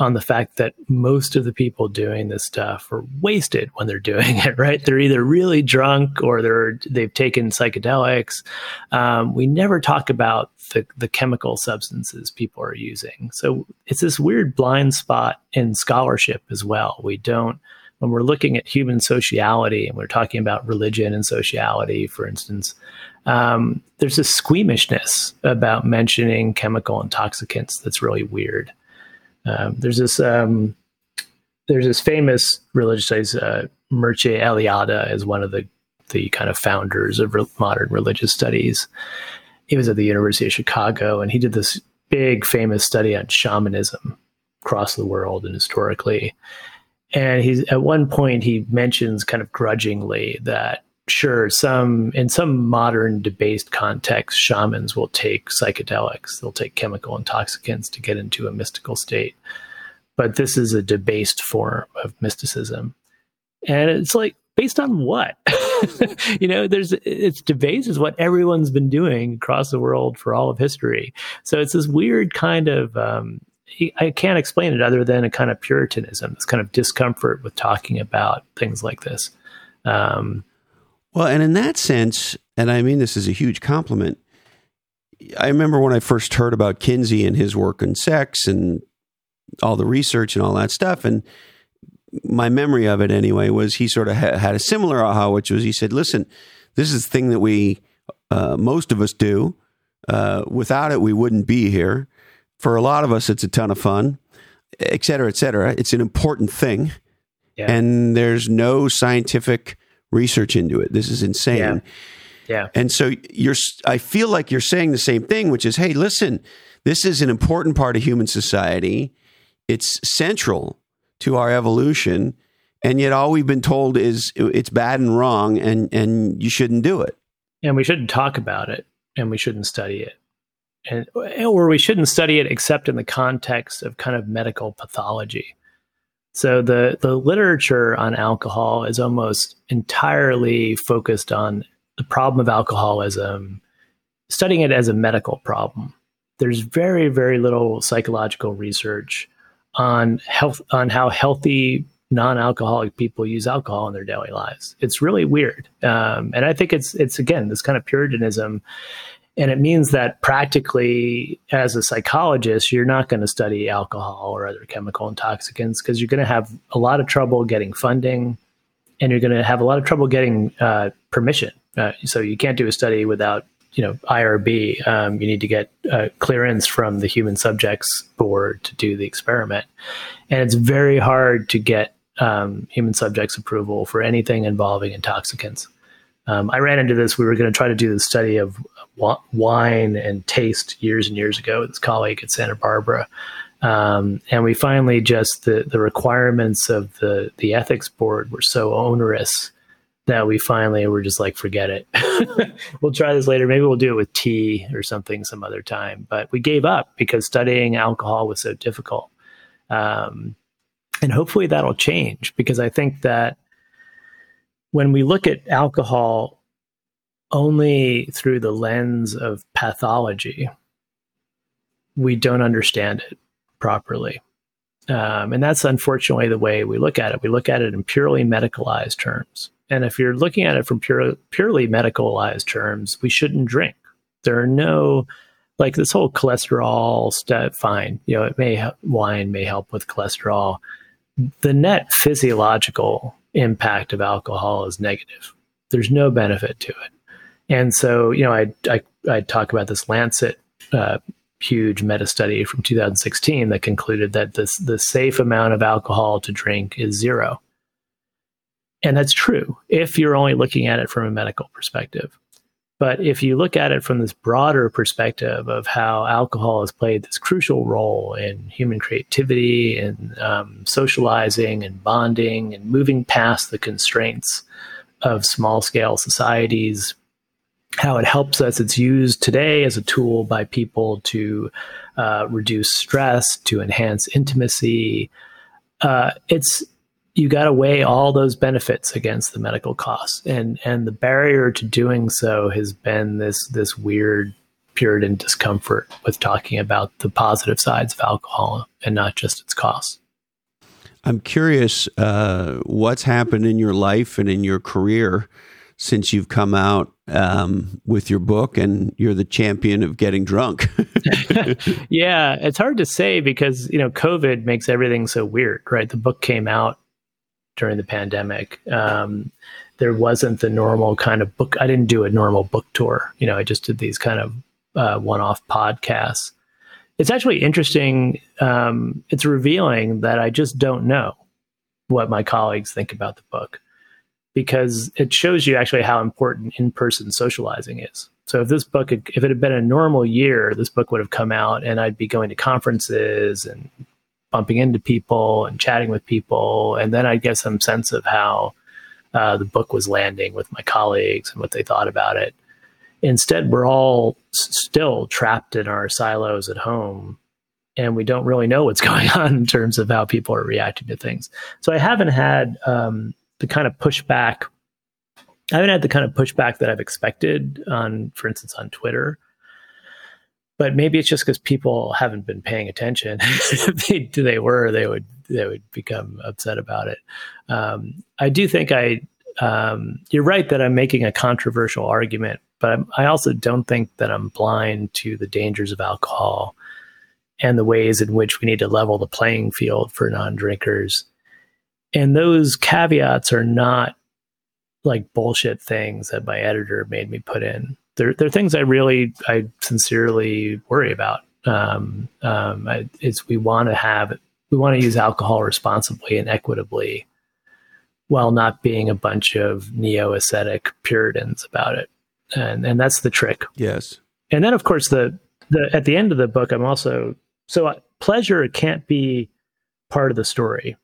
on the fact that most of the people doing this stuff are wasted when they're doing <laughs> it, right? They're either really drunk or they're they've taken psychedelics. Um, we never talk about the, the chemical substances people are using. So it's this weird blind spot in scholarship as well. We don't when we're looking at human sociality and we're talking about religion and sociality, for instance, um, there's a squeamishness about mentioning chemical intoxicants that's really weird. Um, there's this um, there's this famous religious studies. Uh, Mircea Eliade is one of the the kind of founders of re- modern religious studies. He was at the University of Chicago, and he did this big, famous study on shamanism across the world and historically. And he's at one point he mentions kind of grudgingly that sure some in some modern debased context shamans will take psychedelics they'll take chemical intoxicants to get into a mystical state. But this is a debased form of mysticism. And it's like based on what? <laughs> You know there's it's debased is what everyone's been doing across the world for all of history. So it's this weird kind of um, I can't explain it other than a kind of puritanism, this kind of discomfort with talking about things like this. Um, well, and in that sense, and I mean this is a huge compliment. I remember when I first heard about Kinsey and his work on sex and all the research and all that stuff, and my memory of it anyway was he sort of ha- had a similar aha, which was he said, "Listen, this is the thing that we uh, most of us do. Uh, without it, we wouldn't be here. For a lot of us, it's a ton of fun, et cetera, et cetera. It's an important thing, yeah. and there's no scientific." Research into it. This is insane. Yeah. yeah. And so you're I feel like you're saying the same thing, which is, hey, listen, this is an important part of human society. It's central to our evolution. And yet all we've been told is uh, it's bad and wrong and, and you shouldn't do it. And we shouldn't talk about it and we shouldn't study it. And or we shouldn't study it except in the context of kind of medical pathology. So the the literature on alcohol is almost entirely focused on the problem of alcoholism, studying it as a medical problem. There's very very little psychological research on health on how healthy non-alcoholic people use alcohol in their daily lives. It's really weird, um, and I think it's it's again this kind of puritanism and it means that practically, as a psychologist, you're not going to study alcohol or other chemical intoxicants because you're going to have a lot of trouble getting funding and you're going to have a lot of trouble getting uh, permission. Uh, so you can't do a study without you know IRB. Um, you need to get uh, clearance from the Human Subjects Board to do the experiment, and it's very hard to get um, human subjects approval for anything involving intoxicants. Um, I ran into this. We were going to try to do the study of wine and taste years and years ago with his colleague at Santa Barbara. Um, and we finally just the the requirements of the the ethics board were so onerous that we finally were just like forget it. <laughs> We'll try this later. Maybe we'll do it with tea or something some other time. But we gave up because studying alcohol was so difficult. Um, and hopefully that'll change because i think that when we look at alcohol only through the lens of pathology, we don't understand it properly. Um, and that's unfortunately the way we look at it. We look at it in purely medicalized terms. And if you're looking at it from pure, purely medicalized terms, we shouldn't drink. There are no, like this whole cholesterol stuff, fine. You know, it may, wine may help with cholesterol. The net physiological impact of alcohol is negative. There's no benefit to it. And so, you know, I I, I talk about this Lancet uh, huge meta study from 2016 that concluded that this the safe amount of alcohol to drink is zero. And that's true if you're only looking at it from a medical perspective. But if you look at it from this broader perspective of how alcohol has played this crucial role in human creativity and um, socializing and bonding and moving past the constraints of small scale societies, how it helps us. It's used today as a tool by people to uh, reduce stress, to enhance intimacy. Uh, it's you got to weigh all those benefits against the medical costs, and and the barrier to doing so has been this this weird Puritan discomfort with talking about the positive sides of alcohol and not just its costs. I'm curious uh, what's happened in your life and in your career since you've come out um, with your book and you're the champion of getting drunk. <laughs> yeah, it's hard to say because, you know, COVID makes everything so weird, right? The book came out during the pandemic. Um, there wasn't the normal kind of book. I didn't do a normal book tour. You know, I just did these kind of uh, one off podcasts. it's actually interesting. Um, it's revealing that I just don't know what my colleagues think about the book because it shows you actually how important in-person socializing is. So if this book, if it had been a normal year, this book would have come out, and I'd be going to conferences and bumping into people and chatting with people, and then I'd get some sense of how uh, the book was landing with my colleagues and what they thought about it. Instead, we're all s- still trapped in our silos at home, and we don't really know what's <laughs> going on in terms of how people are reacting to things. So I haven't had um, the kind of pushback I haven't had the kind of pushback that I've expected on, for instance, on Twitter. But maybe it's just because people haven't been paying attention. if <laughs> they, they were, they would they would become upset about it. Um, I do think I. Um, you're right that I'm making a controversial argument, but I'm, I also don't think that I'm blind to the dangers of alcohol and the ways in which we need to level the playing field for non-drinkers. And those caveats are not like bullshit things that my editor made me put in. They're, they're things I really, I sincerely worry about. Um, um, I, it's we want to have, we want to use alcohol responsibly and equitably, while not being a bunch of neo ascetic Puritans about it, and and that's the trick. Yes. And then, of course, the the at the end of the book, I'm also so uh, pleasure can't be part of the story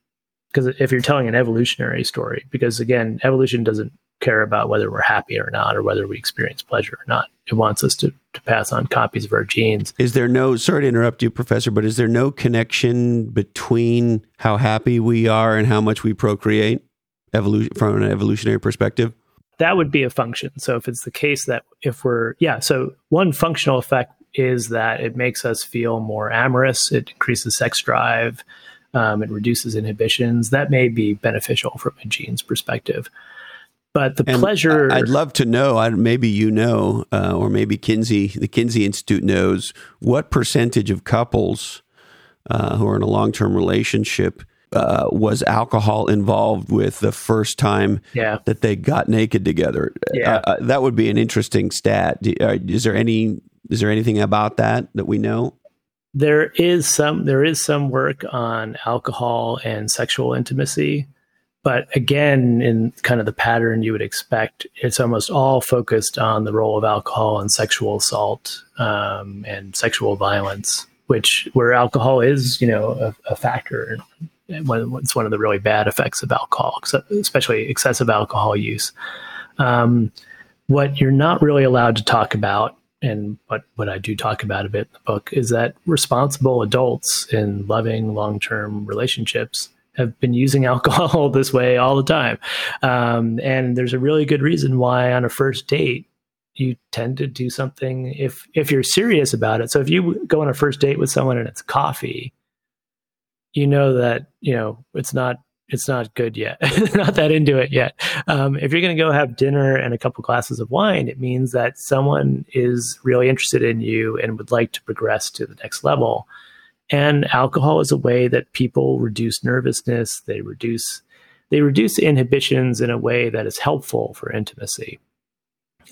because if you're telling an evolutionary story, because again, evolution doesn't care about whether we're happy or not, or whether we experience pleasure or not. It wants us to, to pass on copies of our genes. Is there no, sorry to interrupt you, Professor, but is there no connection between how happy we are and how much we procreate evolution from an evolutionary perspective? That would be a function. So if it's the case that if we're, yeah, so one functional effect is that it makes us feel more amorous, it increases sex drive, um, it reduces inhibitions. That may be beneficial from a gene's perspective. But the And pleasure. I'd love to know. I, maybe you know, uh, or maybe Kinsey, the Kinsey Institute knows what percentage of couples uh, who are in a long-term relationship uh, was alcohol involved with the first time yeah. that they got naked together. Yeah. Uh, uh, that would be an interesting stat. Uh, is there any? Is there anything about that that we know? There is some there is some work on alcohol and sexual intimacy but again in kind of the pattern you would expect it's almost all focused on the role of alcohol and sexual assault um, and sexual violence which where alcohol is you know a, a factor it's one of the really bad effects of alcohol especially excessive alcohol use. Um, what you're not really allowed to talk about and what, what I do talk about a bit in the book is that responsible adults in loving long term relationships have been using <laughs> alcohol this way all the time. Um, and there's a really good reason why on a first date, you tend to do something if if you're serious about it. So if you go on a first date with someone and it's coffee, you know that you know it's not it's not good yet. <laughs> not that into it yet. Um, if you're going to go have dinner and a couple glasses of wine, it means that someone is really interested in you and would like to progress to the next level. And alcohol is a way that people reduce nervousness. They reduce they reduce inhibitions in a way that is helpful for intimacy.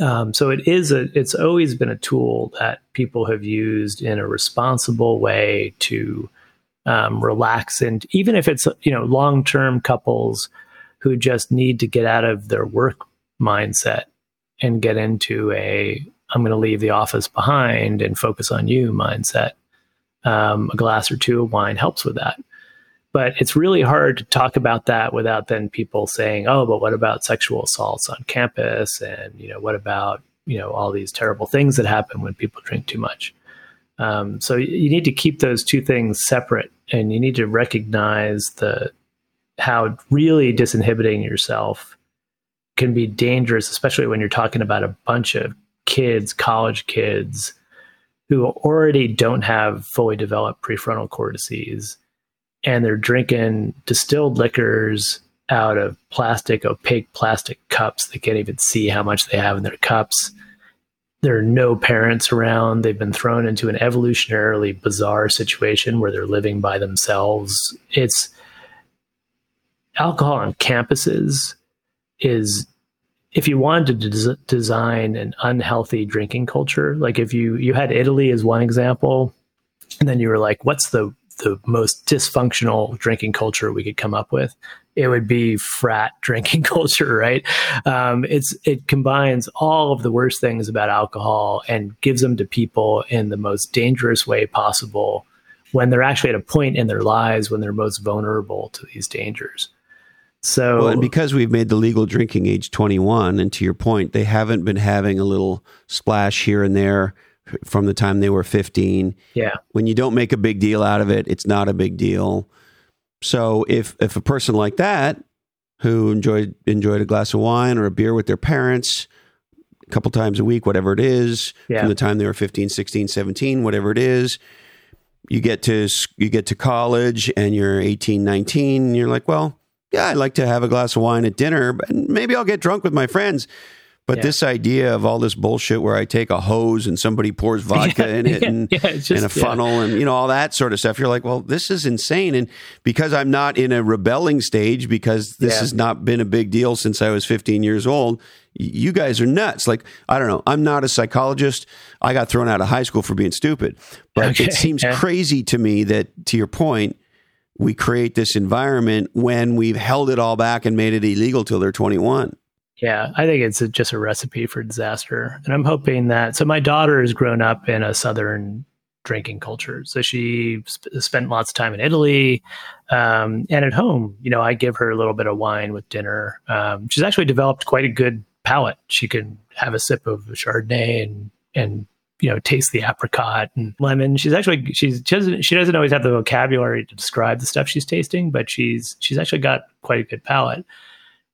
Um, so it is a it's always been a tool that people have used in a responsible way to um, relax and even if it's you know long term couples who just need to get out of their work mindset and get into a I'm going to leave the office behind and focus on you mindset. Um, a glass or two of wine helps with that. But it's really hard to talk about that without then people saying, "Oh, but what about sexual assaults on campus?" And you know, what about you know all these terrible things that happen when people drink too much? Um, so you need to keep those two things separate, and you need to recognize the how really disinhibiting yourself can be dangerous, especially when you're talking about a bunch of kids, college kids, who already don't have fully developed prefrontal cortices, and they're drinking distilled liquors out of plastic, opaque plastic cups. They can't even see how much they have in their cups there are no parents around. They've been thrown into an evolutionarily bizarre situation where they're living by themselves. It's alcohol on campuses is if you wanted to des- design an unhealthy drinking culture, like if you you had Italy as one example, and then you were like, what's the the most dysfunctional drinking culture we could come up with, it would be frat <laughs> drinking culture, right? Um, it's it combines all of the worst things about alcohol and gives them to people in the most dangerous way possible when they're actually at a point in their lives when they're most vulnerable to these dangers. So, well, and because we've made the legal drinking age 21, and to your point, they haven't been having a little splash here and there from the time they were 15. Yeah. When you don't make a big deal out of it, it's not a big deal. So if if a person like that who enjoyed enjoyed a glass of wine or a beer with their parents a couple times a week, whatever it is, yeah. from the time they were 15, 16, 17, whatever it is, you get to you get to college and you're 18, 19, and you're like, well, yeah, I'd like to have a glass of wine at dinner, but maybe I'll get drunk with my friends. But yeah. this idea of all this bullshit where I take a hose and somebody pours <laughs> vodka yeah, in it and, yeah, just, and a funnel and you know all that sort of stuff, you're like, well, this is insane. And because I'm not in a rebelling stage, because this has not been a big deal since I was 15 years old, you guys are nuts. Like, I don't know. I'm not a psychologist. I got thrown out of high school for being stupid. But okay. it seems crazy to me that, to your point, we create this environment when we've held it all back and made it illegal till they're 21. Yeah, I think it's a, just a recipe for disaster. And I'm hoping that. So, my daughter has grown up in a Southern drinking culture. So, she sp- spent lots of time in Italy. Um, and at home, you know, I give her a little bit of wine with dinner. Um, she's actually developed quite a good palate. She can have a sip of Chardonnay and, and, you know, taste the apricot and lemon. She's actually she's she doesn't she doesn't always have the vocabulary to describe the stuff she's tasting, but she's she's actually got quite a good palate,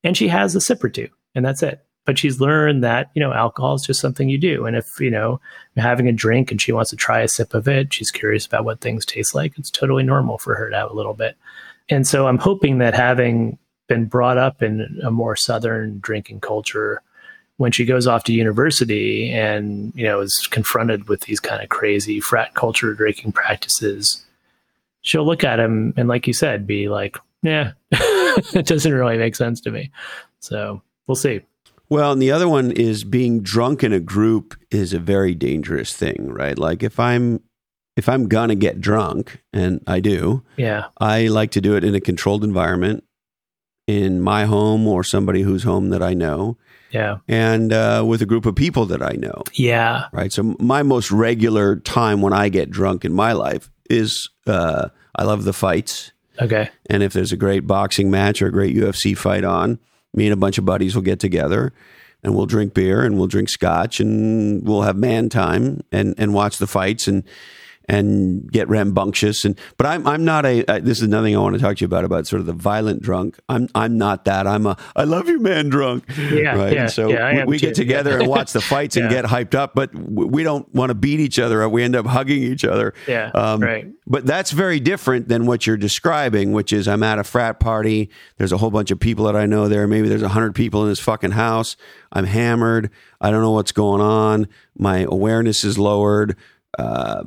and she has a sip or two and that's it. But she's learned that, you know, alcohol is just something you do. And if, you know, having a drink and she wants to try a sip of it, she's curious about what things taste like, it's totally normal for her to have a little bit. And so I'm hoping that having been brought up in a more Southern drinking culture, when she goes off to university and, you know, is confronted with these kind of crazy frat culture drinking practices, she'll look at him and, like you said, be like, yeah, <laughs> it doesn't really make sense to me. So we'll see. Well, and the other one is being drunk in a group is a very dangerous thing, right? Like if I'm if I'm gonna get drunk, and I do, yeah, I like to do it in a controlled environment, in my home or somebody whose home that I know, yeah, and uh, with a group of people that I know, yeah, right. So my most regular time when I get drunk in my life is uh, I love the fights, okay, and if there's a great boxing match or a great UFC fight on me and a bunch of buddies will get together and we'll drink beer and we'll drink scotch and we'll have man time and, and watch the fights. And and get rambunctious and but I'm I'm not a this is nothing I want to talk to you about about sort of the violent drunk. I'm I'm not that. I'm a I love you man drunk. Yeah, right. Yeah, and so yeah, we, we get together yeah. and watch the <laughs> fights and get hyped up, but we don't want to beat each other. Up. We end up hugging each other. Yeah, um, right. But that's very different than what you're describing, which is I'm at a frat party. There's a whole bunch of people that I know there. Maybe there's a hundred people in this fucking house. I'm hammered. I don't know what's going on. My awareness is lowered. Uh,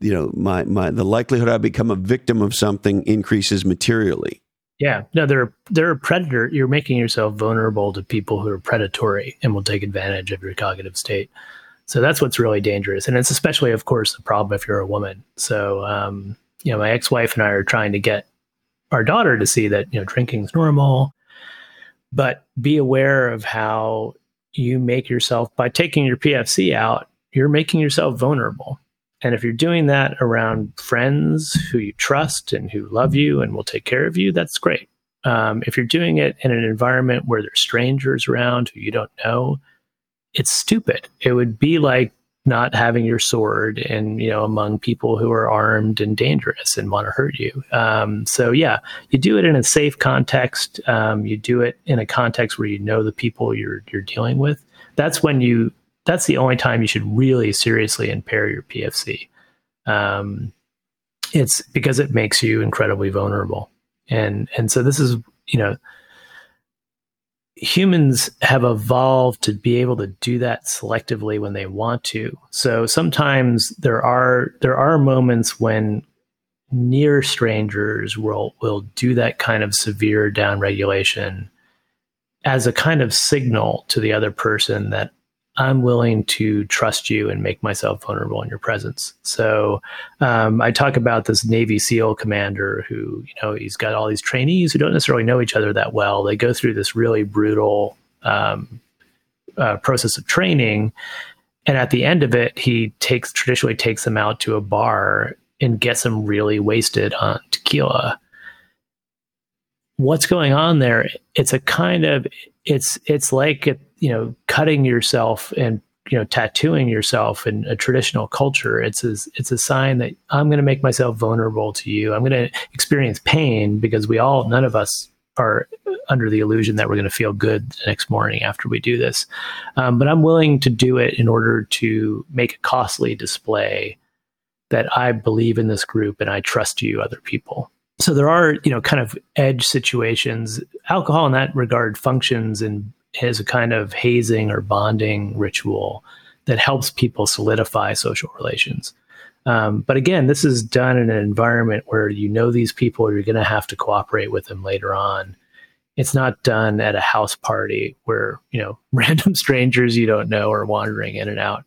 you know, my, my, the likelihood I become a victim of something increases materially. Yeah, no, they're they're a predator. You're making yourself vulnerable to people who are predatory and will take advantage of your cognitive state. So that's what's really dangerous, and it's especially, of course, a problem if you're a woman. So, um, you know, my ex-wife and I are trying to get our daughter to see that you know drinking's normal, but be aware of how you make yourself by taking your PFC out. You're making yourself vulnerable and if you're doing that around friends who you trust and who love you and will take care of you, that's great. Um, if you're doing it in an environment where there's strangers around who you don't know, it's stupid. It would be like not having your sword and you know among people who are armed and dangerous and want to hurt you. Um, so yeah, you do it in a safe context. Um, you do it in a context where you know the people you're you're dealing with. That's when you that's the only time you should really seriously impair your PFC. Um, it's because it makes you incredibly vulnerable, and and so this is you know humans have evolved to be able to do that selectively when they want to. So sometimes there are there are moments when near strangers will will do that kind of severe down regulation as a kind of signal to the other person that I'm willing to trust you and make myself vulnerable in your presence. So um, I talk about this Navy SEAL commander who, you know, he's got all these trainees who don't necessarily know each other that well. They go through this really brutal um, uh, process of training, and at the end of it, he takes traditionally takes them out to a bar and gets them really wasted on tequila. What's going on there? It's a kind of it's it's like you know cutting yourself and you know tattooing yourself in a traditional culture it's a, it's a sign that i'm going to make myself vulnerable to you. I'm going to experience pain because we all none of us are under the illusion that we're going to feel good the next morning after we do this. Um, but i'm willing to do it in order to make a costly display that i believe in this group and i trust you other people. So there are you know kind of edge situations. Alcohol in that regard functions in as a kind of hazing or bonding ritual that helps people solidify social relations. Um, but again this is done in an environment where you know these people you're going to have to cooperate with them later on. It's not done at a house party where you know <laughs> random strangers you don't know are wandering in and out.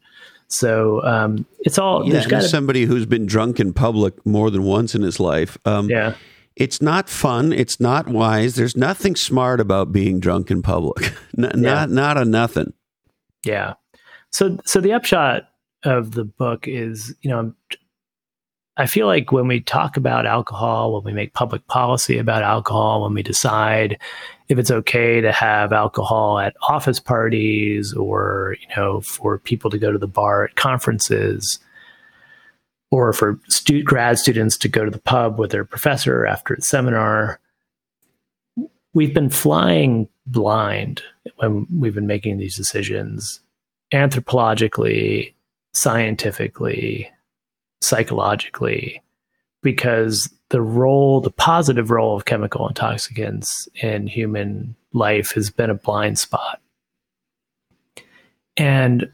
So um, it's all yeah, there's gotta, somebody who's been drunk in public more than once in his life. Um, yeah, it's not fun. It's not wise. There's nothing smart about being drunk in public. <laughs> N- yeah. Not not a nothing. Yeah. So so the upshot of the book is, you know, I feel like when we talk about alcohol, when we make public policy about alcohol, when we decide if it's okay to have alcohol at office parties or, you know, for people to go to the bar at conferences or for stu- grad students to go to the pub with their professor after a seminar, we've been flying blind when we've been making these decisions anthropologically, scientifically, psychologically because the role, the positive role of chemical intoxicants in human life has been a blind spot. And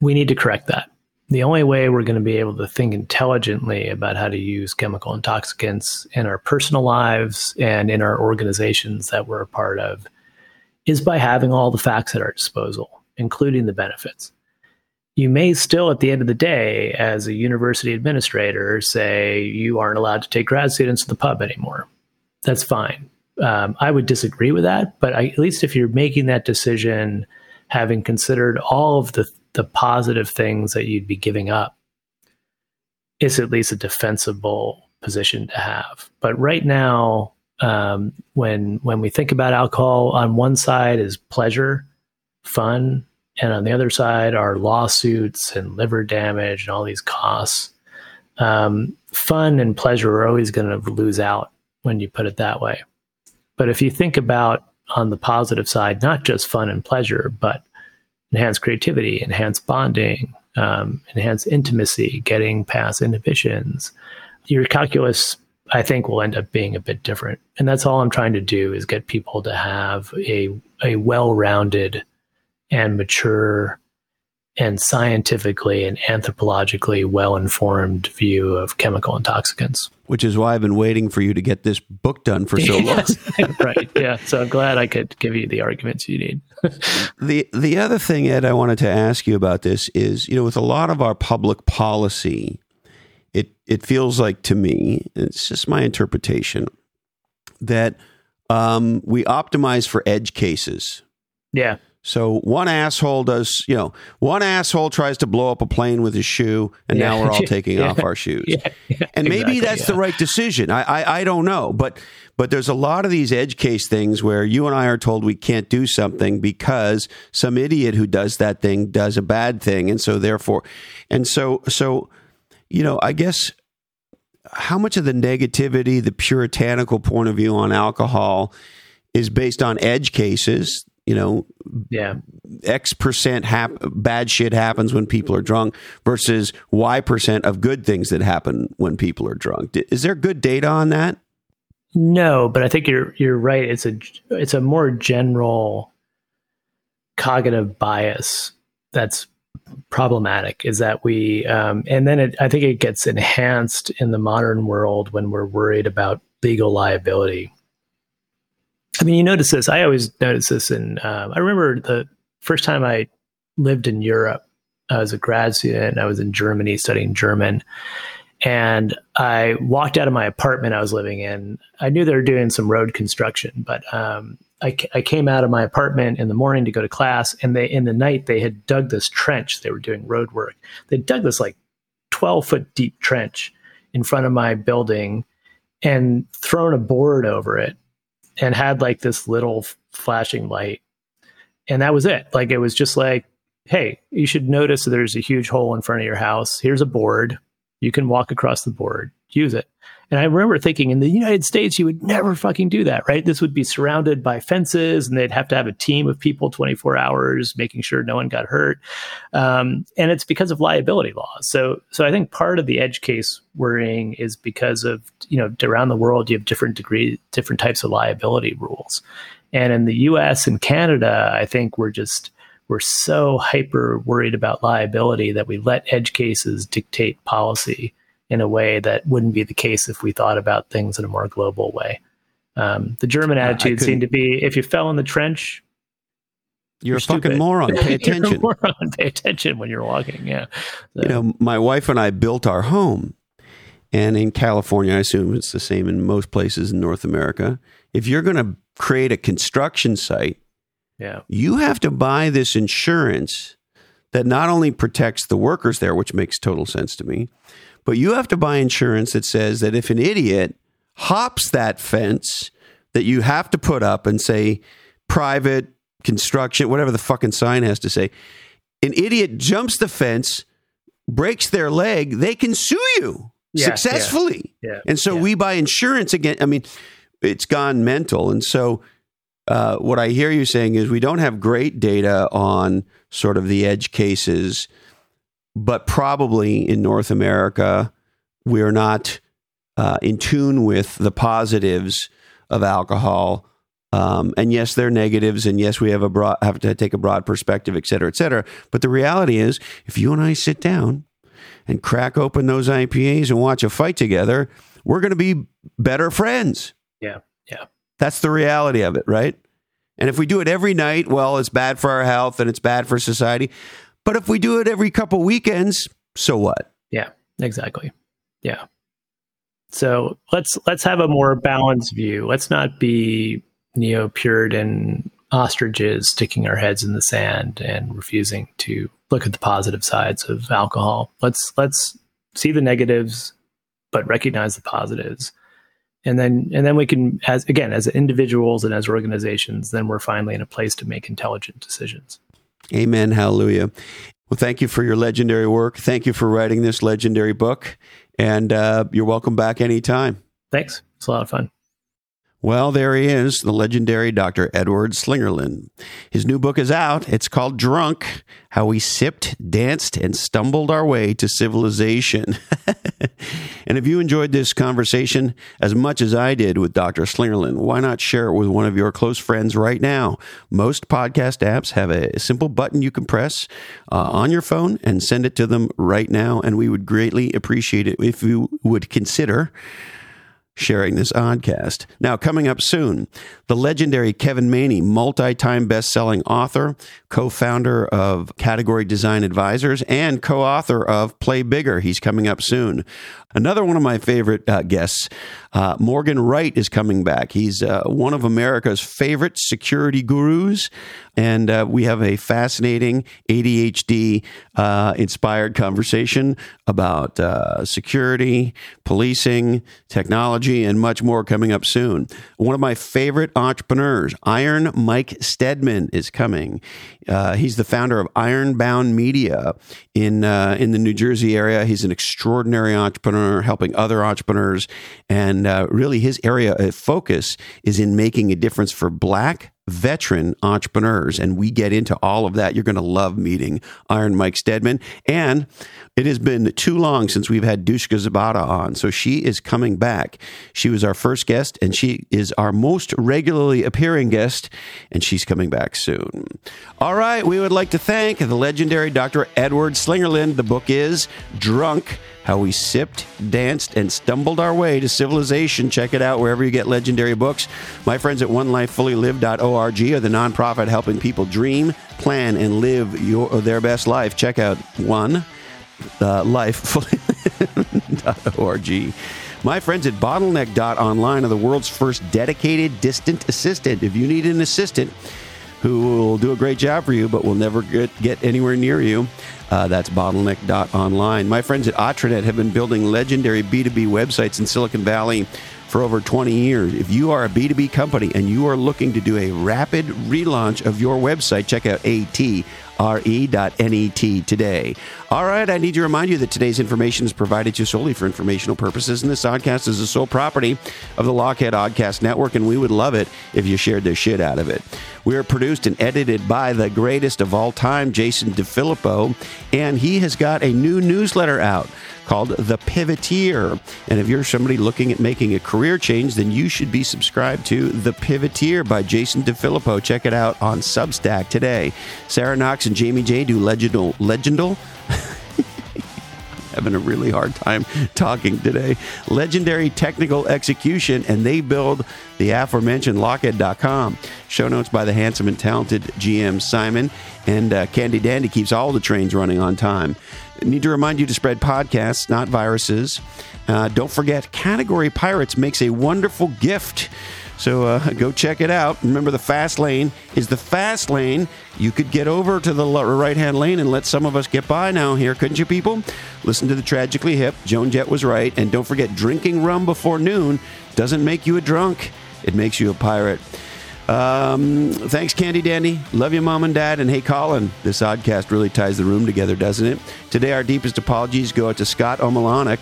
we need to correct that. The only way we're going to be able to think intelligently about how to use chemical intoxicants in our personal lives and in our organizations that we're a part of is by having all the facts at our disposal, including the benefits you may still, at the end of the day, as a university administrator, say you aren't allowed to take grad students to the pub anymore. That's fine. Um, I would disagree with that, but I, at least if you're making that decision, having considered all of the the positive things that you'd be giving up, it's at least a defensible position to have. But right now, um, when when we think about alcohol, on one side is pleasure, fun, and on the other side are lawsuits and liver damage and all these costs. Um, fun and pleasure are always going to lose out when you put it that way. But if you think about on the positive side, not just fun and pleasure, but enhanced creativity, enhanced bonding, um, enhanced intimacy, getting past inhibitions, your calculus, I think, will end up being a bit different. And that's all I'm trying to do is get people to have a, a well rounded and mature and scientifically and anthropologically well informed view of chemical intoxicants. Which is why I've been waiting for you to get this book done for <laughs> so long. <laughs> right. Yeah. So I'm glad I could give you the arguments you need. <laughs> the the other thing, Ed, I wanted to ask you about this is, you know, with a lot of our public policy, it it feels like to me, it's just my interpretation, that um, we optimize for edge cases. Yeah. So one asshole does, you know, one asshole tries to blow up a plane with his shoe, and yeah. now we're all <laughs> taking yeah. off our shoes. Yeah. and maybe exactly, that's the right decision. I, I I don't know, but but there's a lot of these edge case things where you and I are told we can't do something because some idiot who does that thing does a bad thing, and so therefore, and so so, you know, I guess how much of the negativity, the puritanical point of view on alcohol is based on edge cases you know, yeah, X percent hap- bad shit happens when people are drunk versus Y percent of good things that happen when people are drunk. Is there good data on that? No, but I think you're you're right. It's a it's a more general cognitive bias that's problematic. Is that we um, and then it, I think it gets enhanced in the modern world when we're worried about legal liability I mean, you notice this. I always notice this, and uh, I remember the first time I lived in Europe. I was a grad student. I was in Germany studying German. And I walked out of my apartment I was living in. I knew they were doing some road construction, but um, I, I came out of my apartment in the morning to go to class, and they in the night they had dug this trench. They were doing road work. They dug this like twelve foot deep trench in front of my building, and thrown a board over it, and had like this little flashing light, and that was it. Like it was just like, hey, you should notice there's a huge hole in front of your house. Here's a board. You can walk across the board. Use it. And I remember thinking in the United States, you would never fucking do that, right? This would be surrounded by fences and they'd have to have a team of people 24 hours making sure no one got hurt. Um, and it's because of liability laws. So, so I think part of the edge case worrying is because of, you know, around the world, you have different degrees, different types of liability rules. And in the US and Canada, I think we're just, we're so hyper worried about liability that we let edge cases dictate policy in a way that wouldn't be the case if we thought about things in a more global way. Um, the German attitude seemed to be if you fell in the trench, you're, <laughs> you're a stupid. fucking moron. Pay attention. moron. Pay attention when you're walking. Yeah. So. You know, my wife and I built our home. And in California, I assume it's the same in most places in North America. If you're going to create a construction site, yeah. you have to buy this insurance that not only protects the workers there, which makes total sense to me, but you have to buy insurance that says that if an idiot hops that fence that you have to put up and say private construction, whatever the fucking sign has to say, an idiot jumps the fence, breaks their leg, they can sue you yeah, successfully. Yeah, yeah, and so we buy insurance again. I mean, it's gone mental. And so uh, what I hear you saying is we don't have great data on sort of the edge cases but probably in North America, we're not uh, in tune with the positives of alcohol. Um, and yes, they're negatives, and yes, we have a broad, have to take a broad perspective, et cetera, et cetera. But the reality is, if you and I sit down and crack open those IPAs and watch a fight together, we're going to be better friends. Yeah, yeah. That's the reality of it, right? And if we do it every night, well, it's bad for our health and it's bad for society. But if we do it every couple weekends, so what? Yeah, exactly. Yeah. So let's let's have a more balanced view. Let's not be neo Puritan ostriches sticking our heads in the sand and refusing to look at the positive sides of alcohol. Let's let's see the negatives, but recognize the positives. And then and then we can as again as individuals and as organizations, then we're finally in a place to make intelligent decisions. Amen. Hallelujah. Well, thank you for your legendary work. Thank you for writing this legendary book. And uh, you're welcome back anytime. Thanks. It's a lot of fun. Well, there he is, the legendary Dr. Edward Slingerland. His new book is out. It's called Drunk How We Sipped, Danced, and Stumbled Our Way to Civilization. <laughs> and if you enjoyed this conversation as much as I did with Dr. Slingerland, why not share it with one of your close friends right now? Most podcast apps have a simple button you can press uh, on your phone and send it to them right now. And we would greatly appreciate it if you would consider sharing this oddcast. Now, coming up soon, the legendary Kevin Maney, multi time best selling author, co founder of Category Design Advisors, and co author of Play Bigger. He's coming up soon. Another one of my favorite uh, guests, uh, Morgan Wright, is coming back. He's uh, one of America's favorite security gurus, and uh, we have a fascinating ADHD uh, inspired conversation about uh, security, policing, technology, and much more coming up soon. One of my favorite entrepreneurs, Iron Mike Stedman, is coming. he's the founder of Ironbound Media in in the New Jersey area. He's an extraordinary entrepreneur entrepreneur, helping other entrepreneurs. And uh, really, his area of focus is in making a difference for Black veteran entrepreneurs. And we get into all of that. You're going to love meeting Iron Mike Stedman. And it has been too long since we've had Dushka Zapata on. So she is coming back. She was our first guest, and she is our most regularly appearing guest, and she's coming back soon. All right. We would like to thank the legendary Dr. Edward Slingerland. The book is Drunk how we sipped, danced, and stumbled our way to civilization. Check it out wherever you get legendary books. My friends at onelifefullylive.org are the nonprofit helping people dream, plan, and live your, their best life. Check out one uh, lifefully.org. <laughs> My friends at bottleneck.online are the world's first dedicated distant assistant. If you need an assistant, who will do a great job for you, but will never get, get anywhere near you. Uh, that's bottleneck.online. My friends at Atranet have been building legendary B2B websites in Silicon Valley for over 20 years. If you are a B2B company and you are looking to do a rapid relaunch of your website, check out AT re.net today. All right, I need to remind you that today's information is provided to you solely for informational purposes, and this oddcast is the sole property of the Lochhead Oddcast Network, and we would love it if you shared the shit out of it. We are produced and edited by the greatest of all time, Jason DeFilippo, and he has got a new newsletter out called The Pivoteer. And if you're somebody looking at making a career change, then you should be subscribed to The Pivoteer by Jason DeFilippo. Check it out on Substack today. Sarah Knox and Jamie J do legendal, legendal. <laughs> having a really hard time talking today. Legendary technical execution, and they build the aforementioned Lochhead.com. Show notes by the handsome and talented GM Simon, and uh, Candy Dandy keeps all the trains running on time. Need to remind you to spread podcasts, not viruses. Uh, don't forget, Category Pirates makes a wonderful gift. So uh, <laughs> go check it out. Remember, the fast lane is the fast lane. You could get over to the right hand lane and let some of us get by now here, couldn't you, people? Listen to the Tragically Hip. Joan Jett was right. And don't forget, drinking rum before noon doesn't make you a drunk, it makes you a pirate. Um, thanks, Candy Dandy. Love you, Mom and Dad. And hey, Colin, this oddcast really ties the room together, doesn't it? Today, our deepest apologies go out to Scott Omelianuk,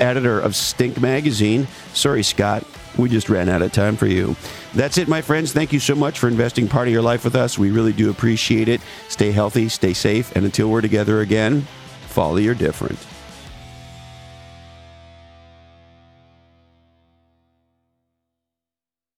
editor of Stink Magazine. Sorry, Scott. We just ran out of time for you. That's it, my friends. Thank you so much for investing part of your life with us. We really do appreciate it. Stay healthy, stay safe, and until we're together again, follow your different.